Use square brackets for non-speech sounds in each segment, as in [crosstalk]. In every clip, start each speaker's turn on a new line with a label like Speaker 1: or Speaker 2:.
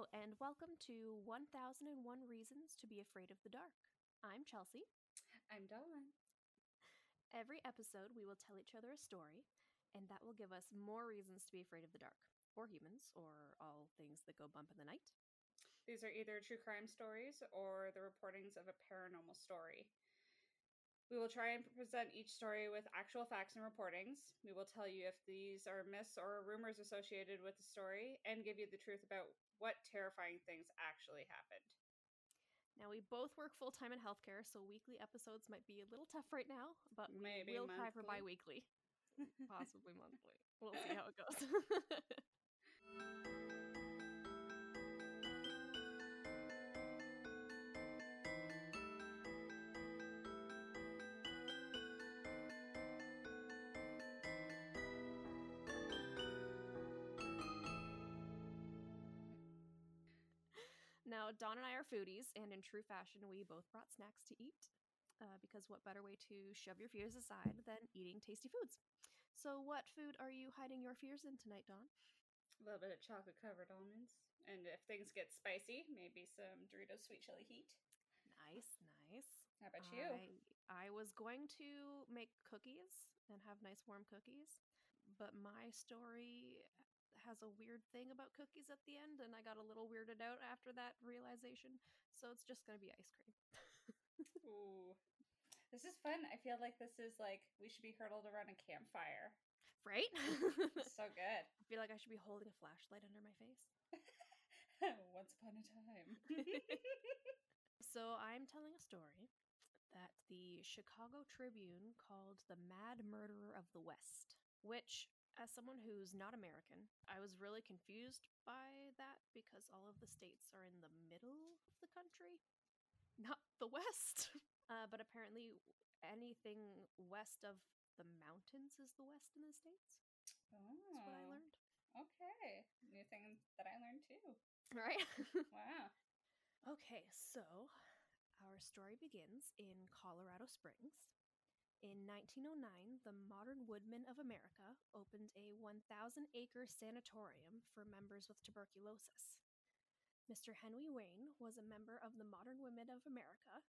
Speaker 1: Hello, and welcome to 1001 Reasons to Be Afraid of the Dark. I'm Chelsea.
Speaker 2: I'm Dawn.
Speaker 1: Every episode, we will tell each other a story, and that will give us more reasons to be afraid of the dark, or humans, or all things that go bump in the night.
Speaker 2: These are either true crime stories or the reportings of a paranormal story. We will try and present each story with actual facts and reportings. We will tell you if these are myths or rumors associated with the story and give you the truth about what terrifying things actually happened.
Speaker 1: Now, we both work full time in healthcare, so weekly episodes might be a little tough right now, but we
Speaker 2: Maybe
Speaker 1: will try for bi-weekly, [laughs] possibly monthly. We'll see how it goes. [laughs] Now, Dawn and I are foodies, and in true fashion, we both brought snacks to eat. Uh, because what better way to shove your fears aside than eating tasty foods? So, what food are you hiding your fears in tonight, Dawn?
Speaker 2: A little bit of chocolate covered almonds. And if things get spicy, maybe some Doritos sweet chili heat.
Speaker 1: Nice, nice.
Speaker 2: How about you?
Speaker 1: I, I was going to make cookies and have nice warm cookies, but my story has a weird thing about cookies at the end, and I got a little weirded out after that realization. So, it's just going to be ice cream. [laughs]
Speaker 2: Ooh. This is fun. I feel like this is like we should be hurdled around a campfire.
Speaker 1: Right? [laughs] [laughs]
Speaker 2: So good.
Speaker 1: I feel like I should be holding a flashlight under my face.
Speaker 2: Once upon a time.
Speaker 1: So I'm telling a story that the Chicago Tribune called the Mad Murderer of the West, which, as someone who's not American, I was really confused by that because all of the states are in the middle of the country, not the West. [laughs] Uh, but apparently, anything west of the mountains is the West in the states.
Speaker 2: oh.
Speaker 1: That's what I learned.
Speaker 2: Okay. New thing that I learned too.
Speaker 1: Right? [laughs]
Speaker 2: Wow.
Speaker 1: Okay, so our story begins in Colorado Springs. In 1909, the Modern Woodmen of America opened a 1,000 acre sanatorium for members with tuberculosis. Mr. Henry Wayne was a member of the Modern Woodmen of America,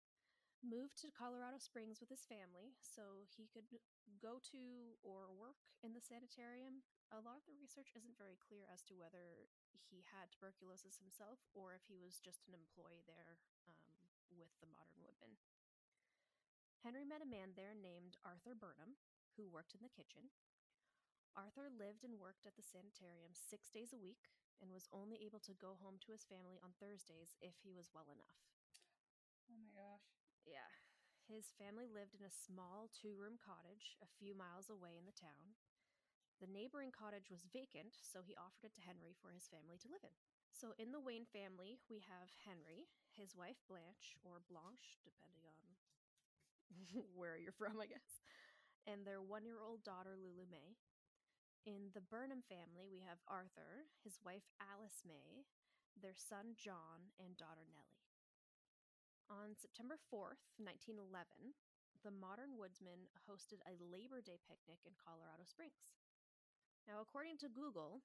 Speaker 1: moved to Colorado Springs with his family so he could go to or work in the sanitarium. A lot of the research isn't very clear as to whether he had tuberculosis himself or if he was just an employee there um, with the Modern Woodmen. Henry met a man there named Arthur Burnham, who worked in the kitchen. Arthur lived and worked at the sanitarium six days a week and was only able to go home to his family on Thursdays if he was well enough.
Speaker 2: Oh my gosh.
Speaker 1: Yeah. His family lived in a small two room cottage a few miles away in the town. The neighboring cottage was vacant, so he offered it to Henry for his family to live in. So, in the Wayne family, we have Henry, his wife Blanche, or Blanche, depending on [laughs] where you're from, I guess, and their one year old daughter Lulu May. In the Burnham family, we have Arthur, his wife Alice May, their son John, and daughter Nellie. On September 4th, 1911, the Modern Woodsman hosted a Labor Day picnic in Colorado Springs. Now, according to Google,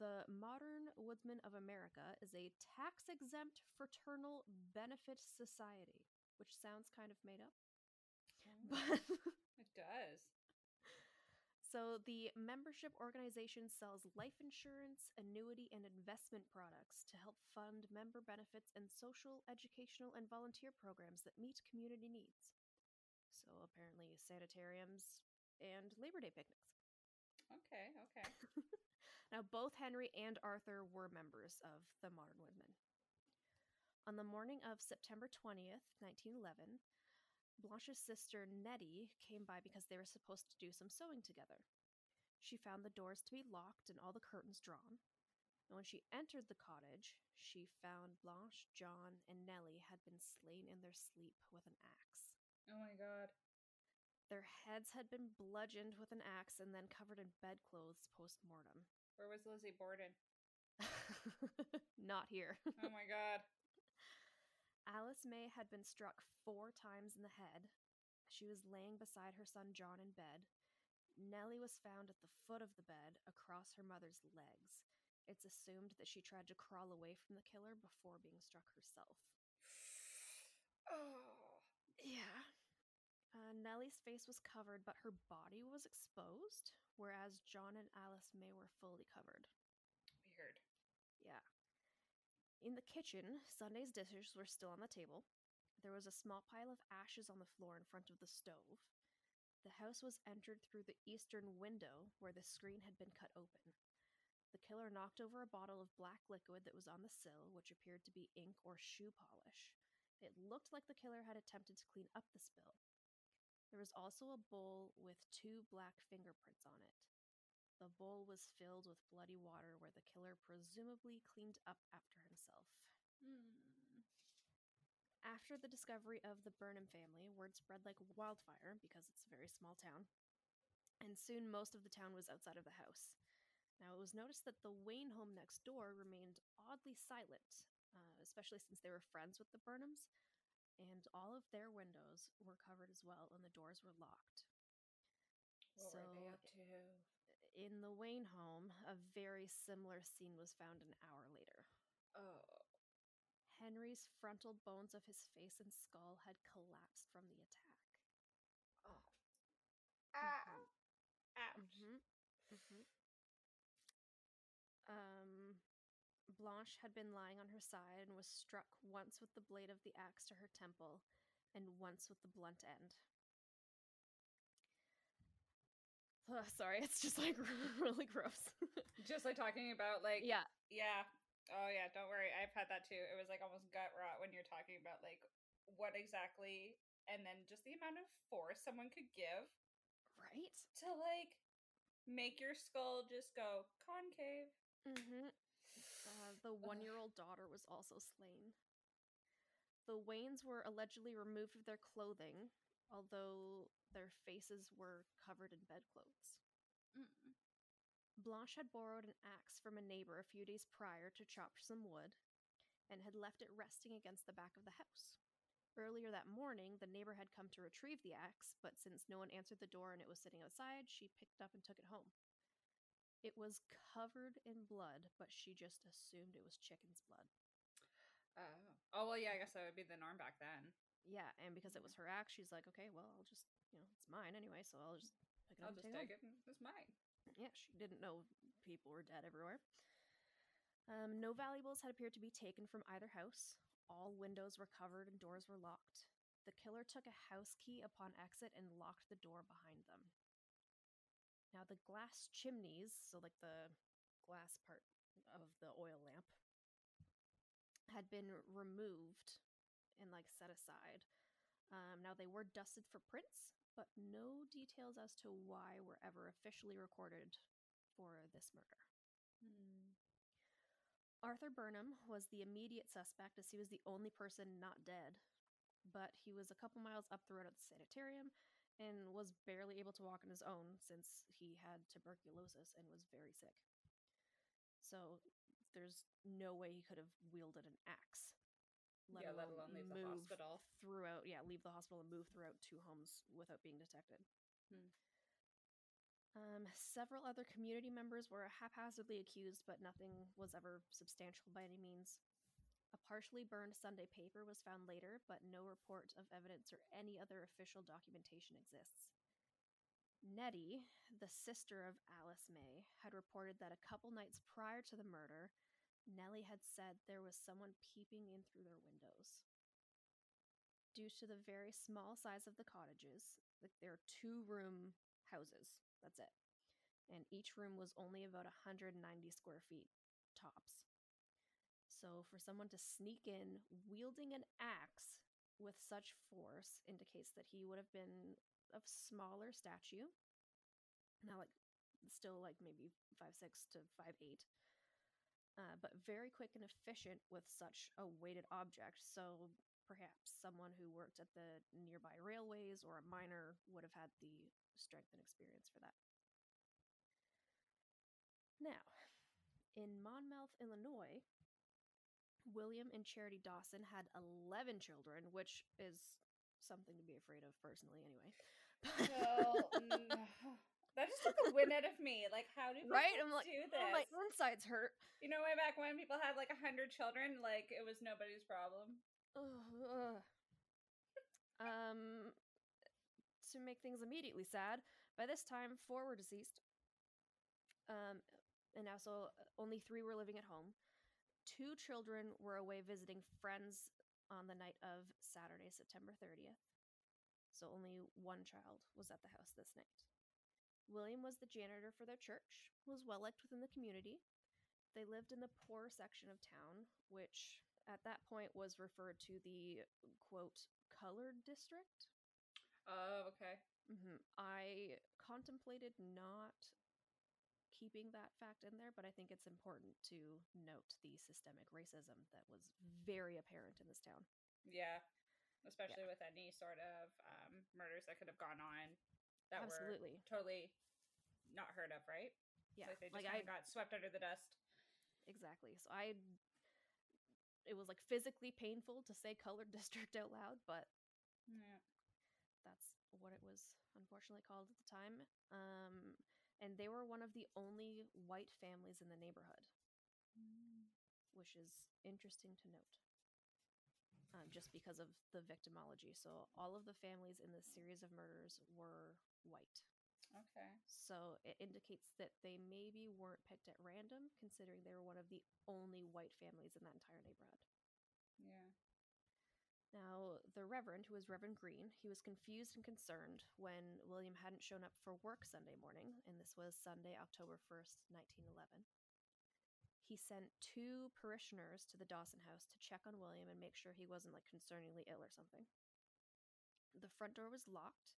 Speaker 1: the Modern Woodsman of America is a tax exempt fraternal benefit society, which sounds kind of made up. But [laughs]
Speaker 2: It does.
Speaker 1: so the membership organization sells life insurance, annuity, and investment products to help fund member benefits and social, educational, and volunteer programs that meet community needs. So apparently, sanitariums and Labor Day picnics.
Speaker 2: Okay, okay. [laughs]
Speaker 1: Now, both Henry and Arthur were members of the Modern Woodmen. On the morning of September 20th, 1911, Blanche's sister Nettie came by because they were supposed to do some sewing together. She found the doors to be locked and all the curtains drawn. And when she entered the cottage, she found Blanche, John, and Nellie had been slain in their sleep with an axe.
Speaker 2: Oh my god.
Speaker 1: Their heads had been bludgeoned with an axe and then covered in bedclothes post mortem.
Speaker 2: Where was Lizzie Borden? [laughs]
Speaker 1: Not here.
Speaker 2: Oh my god.
Speaker 1: Alice May had been struck four times in the head. She was laying beside her son John in bed. Nellie was found at the foot of the bed, across her mother's legs. it's assumed that she tried to crawl away from the killer before being struck herself. [sighs]
Speaker 2: Oh.
Speaker 1: Yeah. Uh, Nellie's face was covered, but her body was exposed, whereas John and Alice May were fully covered.
Speaker 2: Weird.
Speaker 1: Yeah. In the kitchen, Sunday's dishes were still on the table. There was a small pile of ashes on the floor in front of the stove. The house was entered through the eastern window where the screen had been cut open. The killer knocked over a bottle of black liquid that was on the sill, which appeared to be ink or shoe polish. It looked like the killer had attempted to clean up the spill. There was also a bowl with two black fingerprints on it. The bowl was filled with bloody water where the killer presumably cleaned up after himself.
Speaker 2: Hmm.
Speaker 1: After the discovery of the Burnham family, word spread like wildfire because it's a very small town, and soon most of the town was outside of the house. Now, it was noticed that the Wayne home next door remained oddly silent, uh, especially since they were friends with the Burnhams, and all of their windows were covered as well, and the doors were locked.
Speaker 2: What
Speaker 1: so,
Speaker 2: were they up to?
Speaker 1: In the Wayne home, a very similar scene was found an hour later.
Speaker 2: Oh.
Speaker 1: Henry's frontal bones of his face and skull had collapsed from the attack.
Speaker 2: Oh. Ah. Ouch.
Speaker 1: hmm hmm Um, Blanche had been lying on her side and was struck once with the blade of the axe to her temple and once with the blunt end. Ugh, [laughs] sorry, it's just like [laughs] really gross. [laughs]
Speaker 2: Just like talking about like
Speaker 1: yeah,
Speaker 2: yeah. Oh yeah, don't worry. I've had that too. It was like almost gut rot when you're talking about like what exactly and then just the amount of force someone could give
Speaker 1: right?
Speaker 2: to like make your skull just go concave.
Speaker 1: Mm-hmm. [sighs] Uh, the one year old daughter was also slain. The Waynes were allegedly removed of their clothing, although their faces were covered in bedclothes.
Speaker 2: Mm.
Speaker 1: Blanche had borrowed an axe from a neighbor a few days prior to chop some wood and had left it resting against the back of the house. Earlier that morning, the neighbor had come to retrieve the axe, but since no one answered the door and it was sitting outside, she picked up and took it home. It was covered in blood, but she just assumed it was chicken's blood.
Speaker 2: Oh. oh well, yeah. I guess that would be the norm back then.
Speaker 1: Yeah, and because it was her axe, she's like, okay, well, I'll just, you know, it's mine anyway, so I'll just pick it
Speaker 2: I'll
Speaker 1: up.
Speaker 2: just
Speaker 1: and take
Speaker 2: take
Speaker 1: it.
Speaker 2: it. It's mine.
Speaker 1: Yeah, she didn't know people were dead everywhere. Um, no valuables had appeared to be taken from either house. All windows were covered and doors were locked. The killer took a house key upon exit and locked the door behind them. Now, the glass chimneys, so like the glass part of the oil lamp, had been removed and like set aside. Um, now, they were dusted for prints, but no details as to why were ever officially recorded for this murder.
Speaker 2: Hmm.
Speaker 1: Arthur Burnham was the immediate suspect as he was the only person not dead, but he was a couple miles up the road at the sanitarium and was barely able to walk on his own since he had tuberculosis and was very sick. So there's no way he could have wielded an axe.
Speaker 2: Yeah, let alone leave the hospital.
Speaker 1: Throughout, yeah, leave the hospital and move throughout two homes without being detected.
Speaker 2: Hmm.
Speaker 1: Um, several other community members were haphazardly accused, but nothing was ever substantial by any means. A partially burned Sunday paper was found later, but no report of evidence or any other official documentation exists. Nettie, the sister of Alice May, had reported that a couple nights prior to the murder, Nellie had said there was someone peeping in through their windows. Due to the very small size of the cottages, like they're two room houses, that's it. And each room was only about 190 square feet tops. So for someone to sneak in wielding an axe with such force indicates that he would have been of smaller stature. Now, like, still like maybe five six to five eight, uh, but very quick and efficient with such a weighted object. So perhaps someone who worked at the nearby railways or a miner would have had the strength and experience for that. Now, in Monmouth, Illinois, William and Charity Dawson had 11 children, which is something to be afraid of personally, anyway. [laughs]
Speaker 2: Well, no. That just took the wind out of me. Like, how do people
Speaker 1: right? I'm like,
Speaker 2: do
Speaker 1: oh, my
Speaker 2: this?
Speaker 1: insides hurt.
Speaker 2: You know, way back when people had like a hundred children, like it was nobody's problem.
Speaker 1: Ugh. um, to make things immediately sad, by this time four were deceased. Um, and now so uh, only three were living at home. Two children were away visiting friends on the night of Saturday, September 30th. So only one child was at the house this night. William was the janitor for their church, was well liked within the community. They lived in the poor section of town, which at that point was referred to the quote colored district.
Speaker 2: Oh, okay.
Speaker 1: hmm I contemplated not keeping that fact in there, but I think it's important to note the systemic racism that was very apparent in this town.
Speaker 2: Yeah. Especially with any sort of um, murders that could have gone on that
Speaker 1: Absolutely.
Speaker 2: totally not heard of, right?
Speaker 1: Yeah,
Speaker 2: Like they just
Speaker 1: like I
Speaker 2: got swept under the dust.
Speaker 1: exactly. So I, it was like physically painful to say colored [laughs] district out loud, but
Speaker 2: Yeah.
Speaker 1: that's what it was unfortunately called at the time. Um, and they were one of the only white families in the neighborhood, which is interesting to note. Um, just because of the victimology. So all of the families in this series of murders were white.
Speaker 2: Okay.
Speaker 1: So it indicates that they maybe weren't picked at random, considering they were one of the only white families in that entire neighborhood.
Speaker 2: Yeah.
Speaker 1: Now, the Reverend, who was Reverend Green, he was confused and concerned when William hadn't shown up for work Sunday morning, and this was Sunday, October 1st, 1911. He sent two parishioners to the Dawson house to check on William and make sure he wasn't like concerningly ill or something. The front door was locked,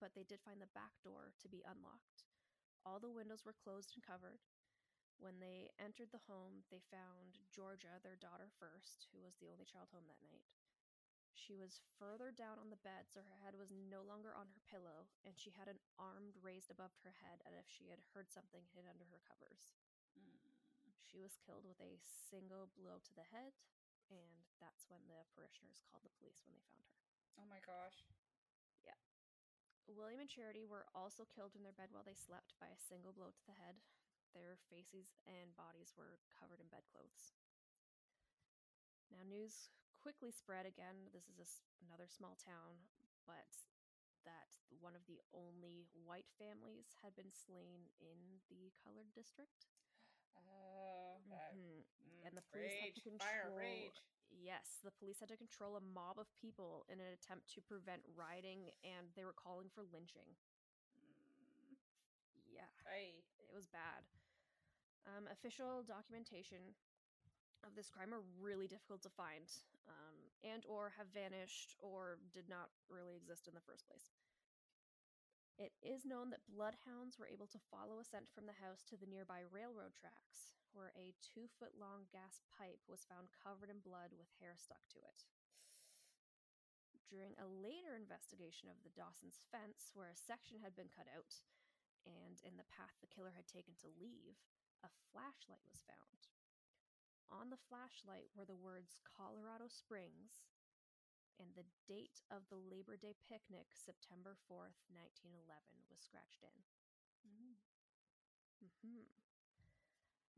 Speaker 1: but they did find the back door to be unlocked. All the windows were closed and covered. When they entered the home, they found Georgia, their daughter first, who was the only child home that night. She was further down on the bed, so her head was no longer on her pillow, and she had an arm raised above her head as if she had heard something hid under her covers.
Speaker 2: Mm.
Speaker 1: She was killed with a single blow to the head, and that's when the parishioners called the police when they found her.
Speaker 2: Oh my gosh.
Speaker 1: William and Charity were also killed in their bed while they slept by a single blow to the head. Their faces and bodies were covered in bedclothes. Now, news quickly spread again. This is a another small town, but that one of the only white families had been slain in the colored district.
Speaker 2: Oh, that,
Speaker 1: Mhm.
Speaker 2: mm,
Speaker 1: And the police had
Speaker 2: rage,
Speaker 1: to
Speaker 2: fire,
Speaker 1: control.
Speaker 2: rage.
Speaker 1: Yes, the police had to control a mob of people in an attempt to prevent rioting, and they were calling for lynching.
Speaker 2: Mm.
Speaker 1: Yeah,
Speaker 2: Aye.
Speaker 1: it was bad. Um, official documentation of this crime are really difficult to find, um, and or have vanished or did not really exist in the first place. It is known that bloodhounds were able to follow a scent from the house to the nearby railroad tracks, where a two foot long gas pipe was found covered in blood with hair stuck to it. During a later investigation of the Dawson's fence, where a section had been cut out, and in the path the killer had taken to leave, a flashlight was found. On the flashlight were the words Colorado Springs and the date of the Labor Day picnic, September 4th, 1911, was scratched in.
Speaker 2: Mm.
Speaker 1: hmm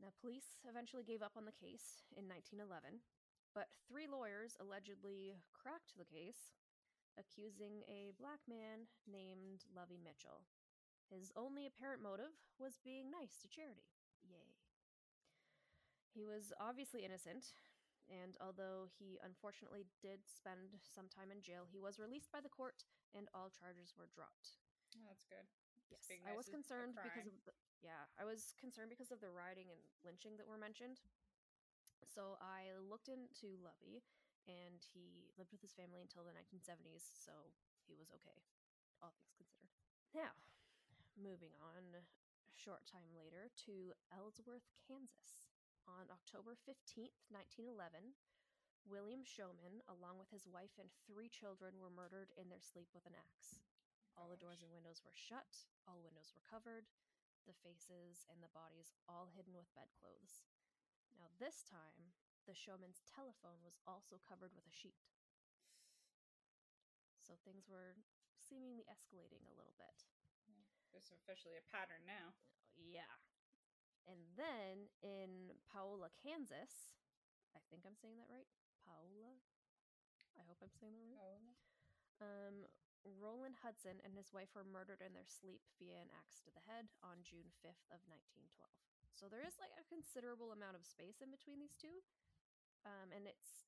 Speaker 1: Now, police eventually gave up on the case in 1911, but three lawyers allegedly cracked the case, accusing a black man named Lovey Mitchell. His only apparent motive was being nice to Charity. Yay. He was obviously innocent, and although he unfortunately did spend some time in jail, he was released by the court and all charges were dropped.
Speaker 2: Oh, that's good.
Speaker 1: Yes, I was concerned because of the yeah, I was concerned because of the rioting and lynching that were mentioned. So I looked into Lovey, and he lived with his family until the 1970s, so he was okay, all things considered. Now, moving on, a short time later to Ellsworth, Kansas. On October 15th, 1911, William Showman, along with his wife and three children, were murdered in their sleep with an axe. All the doors and windows were shut, all windows were covered, the faces and the bodies all hidden with bedclothes. Now, this time, the Showman's telephone was also covered with a sheet. So things were seemingly escalating a little bit.
Speaker 2: There's officially a pattern now.
Speaker 1: Yeah. And then in Paola, Kansas, I think I'm saying that right. Paola. I hope I'm saying that right.
Speaker 2: Oh,
Speaker 1: Um, Roland Hudson and his wife were murdered in their sleep via an axe to the head on June 5th of 1912. So there is like a considerable amount of space in between these two. Um, and it's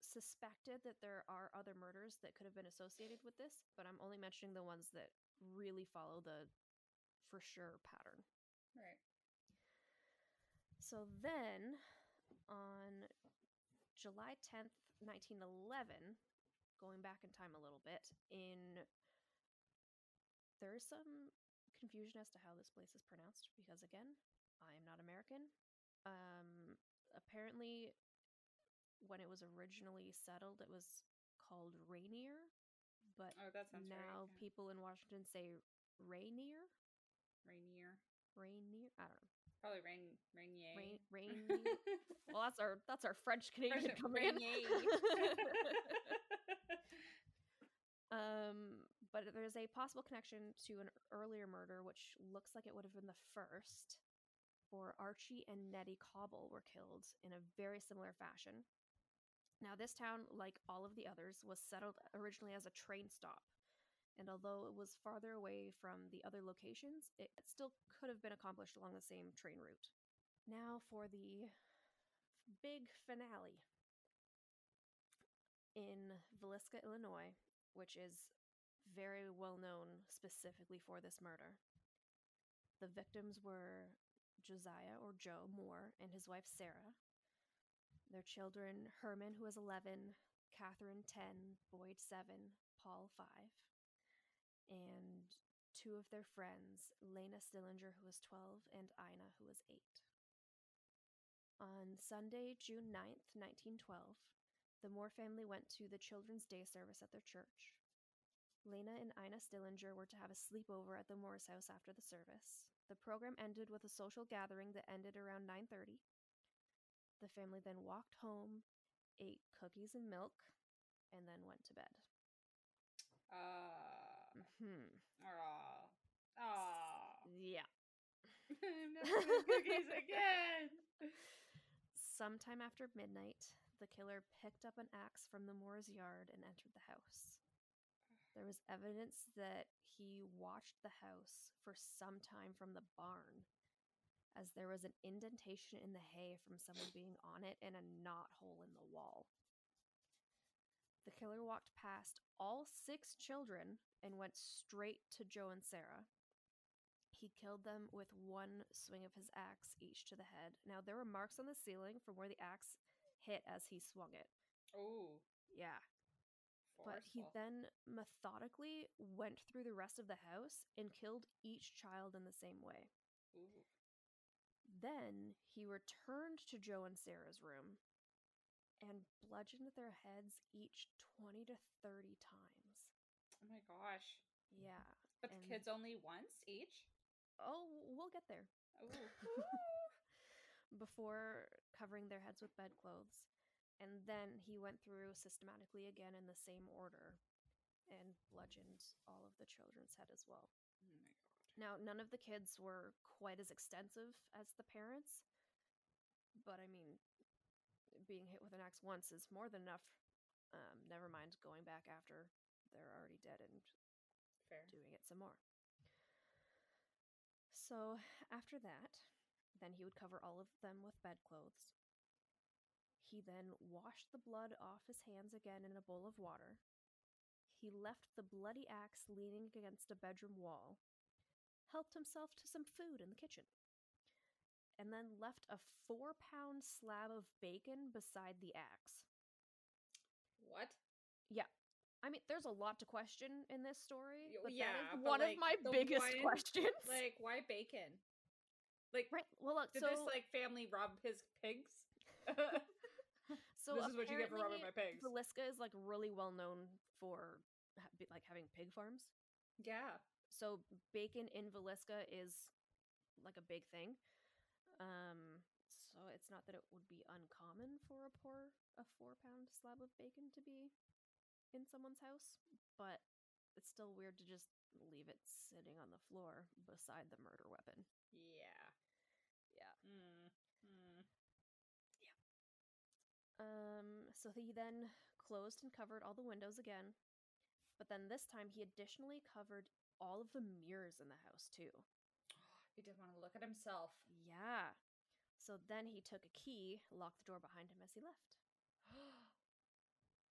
Speaker 1: suspected that there are other murders that could have been associated with this, but I'm only mentioning the ones that really follow the for sure pattern.
Speaker 2: right.
Speaker 1: So then, on July 10th, 1911, going back in time a little bit, in there's some confusion as to how this place is pronounced because again, I am not American. Um, apparently, when it was originally settled, it was called Rainier, but
Speaker 2: Oh,
Speaker 1: now
Speaker 2: right. yeah.
Speaker 1: people in Washington say Rainier.
Speaker 2: Rainier.
Speaker 1: Rainier. I don't know.
Speaker 2: Probably rain. Rainier.
Speaker 1: Rain. Rainier. [laughs] well, that's our that's our French Canadian coming in. [laughs] Um, but there's a possible connection to an earlier murder, which looks like it would have been the first, for Archie and Nettie Cobble were killed in a very similar fashion. Now, this town, like all of the others, was settled originally as a train stop. And although it was farther away from the other locations, it still could have been accomplished along the same train route. Now for the big finale. In Villisca, Illinois, which is very well known specifically for this murder. The victims were Josiah or Joe Moore and his wife Sarah. Their children Herman, who was 11, Catherine, 10, Boyd, 7, Paul, 5, and two of their friends, Lena Stillinger, who was 12, and Ina, who was 8. On Sunday, June 9th, 1912, the Moore family went to the Children's Day service at their church. Lena and Ina Stillinger were to have a sleepover at the Moore's house after the service. The program ended with a social gathering that ended around 9:30. The family then walked home, ate cookies and milk, and then went to bed.
Speaker 2: Uh,
Speaker 1: Hmm.
Speaker 2: aw. Aw.
Speaker 1: Yeah.
Speaker 2: I'm never eating cookies [laughs] again.
Speaker 1: Sometime after midnight, the killer picked up an axe from the Moore's yard and entered the house. There was evidence that he watched the house for some time from the barn, as there was an indentation in the hay from someone being on it and a knot hole in the wall. The killer walked past all six children and went straight to Joe and Sarah. He killed them with one swing of his axe each to the head. Now, there were marks on the ceiling from where the axe hit as he swung it.
Speaker 2: Oh,
Speaker 1: Yeah. But he then methodically went through the rest of the house and killed each child in the same way.
Speaker 2: Ooh.
Speaker 1: Then he returned to Joe and Sarah's room and bludgeoned their heads each 20 to 30 times.
Speaker 2: Oh my gosh.
Speaker 1: Yeah.
Speaker 2: But the kids only once each?
Speaker 1: Oh, we'll get there.
Speaker 2: Oh, [laughs]
Speaker 1: Before covering their heads with bedclothes. And then he went through systematically again in the same order and bludgeoned all of the children's head as well.
Speaker 2: oh my god.
Speaker 1: Now, none of the kids were quite as extensive as the parents, but I mean, being hit with an axe once is more than enough. Um, never mind going back after they're already dead and
Speaker 2: Fair.
Speaker 1: doing it some more. So, after that, then he would cover all of them with bedclothes. He then washed the blood off his hands again in a bowl of water. He left the bloody axe leaning against a bedroom wall, helped himself to some food in the kitchen, and then left a four pound slab of bacon beside the axe.
Speaker 2: What? Yeah.
Speaker 1: I mean, there's a lot to question in this story, but
Speaker 2: yeah,
Speaker 1: that is one
Speaker 2: like,
Speaker 1: of my biggest
Speaker 2: one, [laughs]
Speaker 1: questions.
Speaker 2: Like, why bacon? Like,
Speaker 1: right. Well, look,
Speaker 2: did
Speaker 1: so
Speaker 2: this like family rob his pigs? [laughs]
Speaker 1: so
Speaker 2: this is what you get for robbing my pigs.
Speaker 1: Villisca is like really well known for like having pig farms.
Speaker 2: yeah.
Speaker 1: So bacon in Villisca is like a big thing. Um, so it's not that it would be uncommon for a poor a four pound slab of bacon to be in someone's house, but it's still weird to just leave it sitting on the floor beside the murder weapon.
Speaker 2: Yeah.
Speaker 1: Yeah.
Speaker 2: Mm. Mm.
Speaker 1: Um, so he then closed and covered all the windows again, but then this time he additionally covered all of the mirrors in the house too.
Speaker 2: He didn't want to look at himself.
Speaker 1: Yeah. So then he took a key, locked the door behind him as he left. [gasps]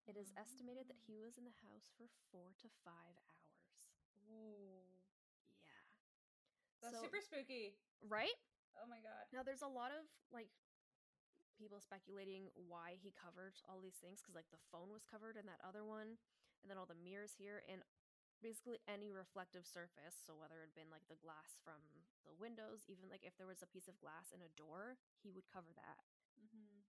Speaker 1: It is estimated that he mm. was in the house for four to five hours.
Speaker 2: Ooh.
Speaker 1: Yeah.
Speaker 2: That's
Speaker 1: So-
Speaker 2: super spooky.
Speaker 1: Right?
Speaker 2: Oh my god.
Speaker 1: Now there's a lot of like people speculating why he covered all these things because like the phone was covered in that other one, and then all the mirrors here, and basically any reflective surface. So whether it had been like the glass from the windows, even like if there was a piece of glass in a door, he would cover that.
Speaker 2: Mm-hmm.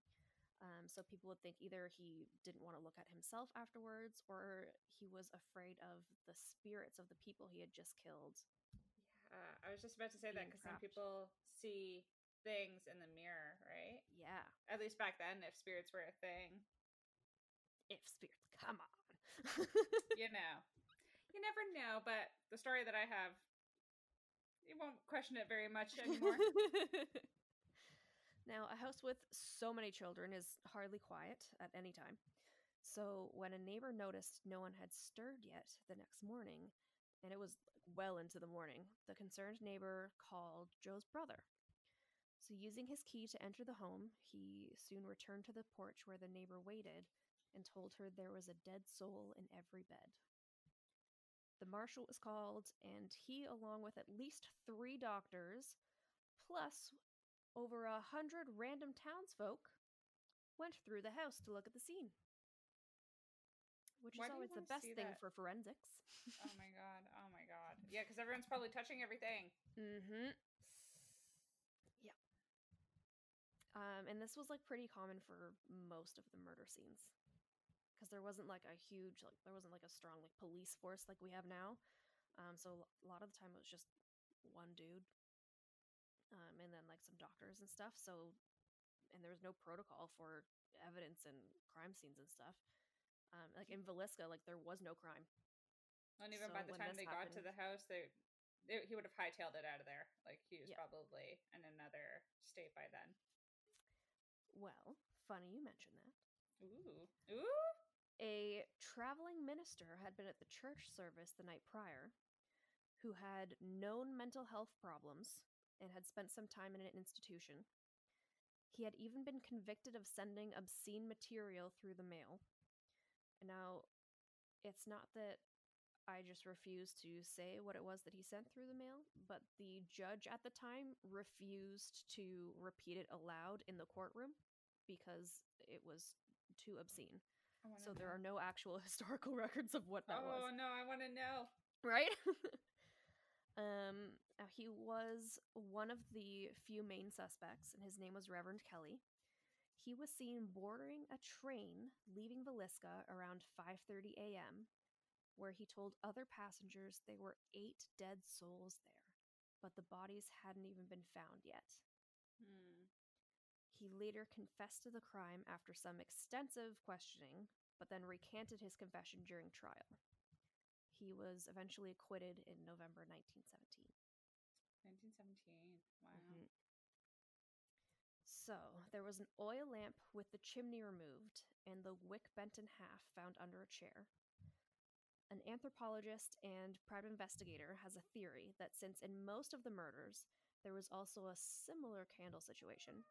Speaker 1: Um, so people would think either he didn't want to look at himself afterwards, or he was afraid of the spirits of the people he had just killed.
Speaker 2: Yeah, I was just about to say that because some people see things in the mirror, right?
Speaker 1: Yeah,
Speaker 2: At least back then, if spirits were a thing,
Speaker 1: if spirits, come on.
Speaker 2: you know, you never know. But the story that I have, you won't question it very much [laughs] anymore.
Speaker 1: now, a house with so many children is hardly quiet at any time. So, when a neighbor noticed no one had stirred yet the next morning, and it was well into the morning, the concerned neighbor called Joe's brother. So, using his key to enter the home, he soon returned to the porch where the neighbor waited and told her there was a dead soul in every bed. The marshal was called, and he, along with at least three doctors, plus over a hundred random townsfolk, went through the house to look at the scene. Which
Speaker 2: Why
Speaker 1: is always the best thing
Speaker 2: that?
Speaker 1: for forensics.
Speaker 2: oh my [laughs] god. Oh my god. Yeah, because everyone's probably touching everything.
Speaker 1: mm-hmm. Yeah. Um, and this was like pretty common for most of the murder scenes. Because there wasn't like a huge, like, there wasn't like a strong like police force like we have now. Um, so a lot of the time it was just one dude. Um, and then like some doctors and stuff. So, and there was no protocol for evidence and crime scenes and stuff. Um, like in Villisca, like there was no crime.
Speaker 2: And even
Speaker 1: So
Speaker 2: by the time they got to the house, they, they he would have hightailed it out of there. Like he was
Speaker 1: Yeah.
Speaker 2: probably in another state by then.
Speaker 1: Well, funny you mention that.
Speaker 2: Ooh. Ooh.
Speaker 1: A traveling minister had been at the church service the night prior who had known mental health problems and had spent some time in an institution. He had even been convicted of sending obscene material through the mail. And now, it's not that I just refuse to say what it was that he sent through the mail, but the judge at the time refused to repeat it aloud in the courtroom because it was too obscene. So there are no actual [laughs] historical records of what that
Speaker 2: oh
Speaker 1: was.
Speaker 2: Oh no, I want to know.
Speaker 1: Right? [laughs] um now he was one of the few main suspects and his name was Reverend Kelly. He was seen boarding a train leaving Villisca around 5:30 a.m. where he told other passengers there were 8 dead souls there, but the bodies hadn't even been found yet.
Speaker 2: Hmm.
Speaker 1: He later confessed to the crime after some extensive questioning, but then recanted his confession during trial. He was eventually acquitted in November 1917.
Speaker 2: 1917. Wow.
Speaker 1: Mhm. So, there was an oil lamp with the chimney removed and the wick bent in half found under a chair. An anthropologist and private investigator has a theory that since in most of the murders there was also a similar candle situation,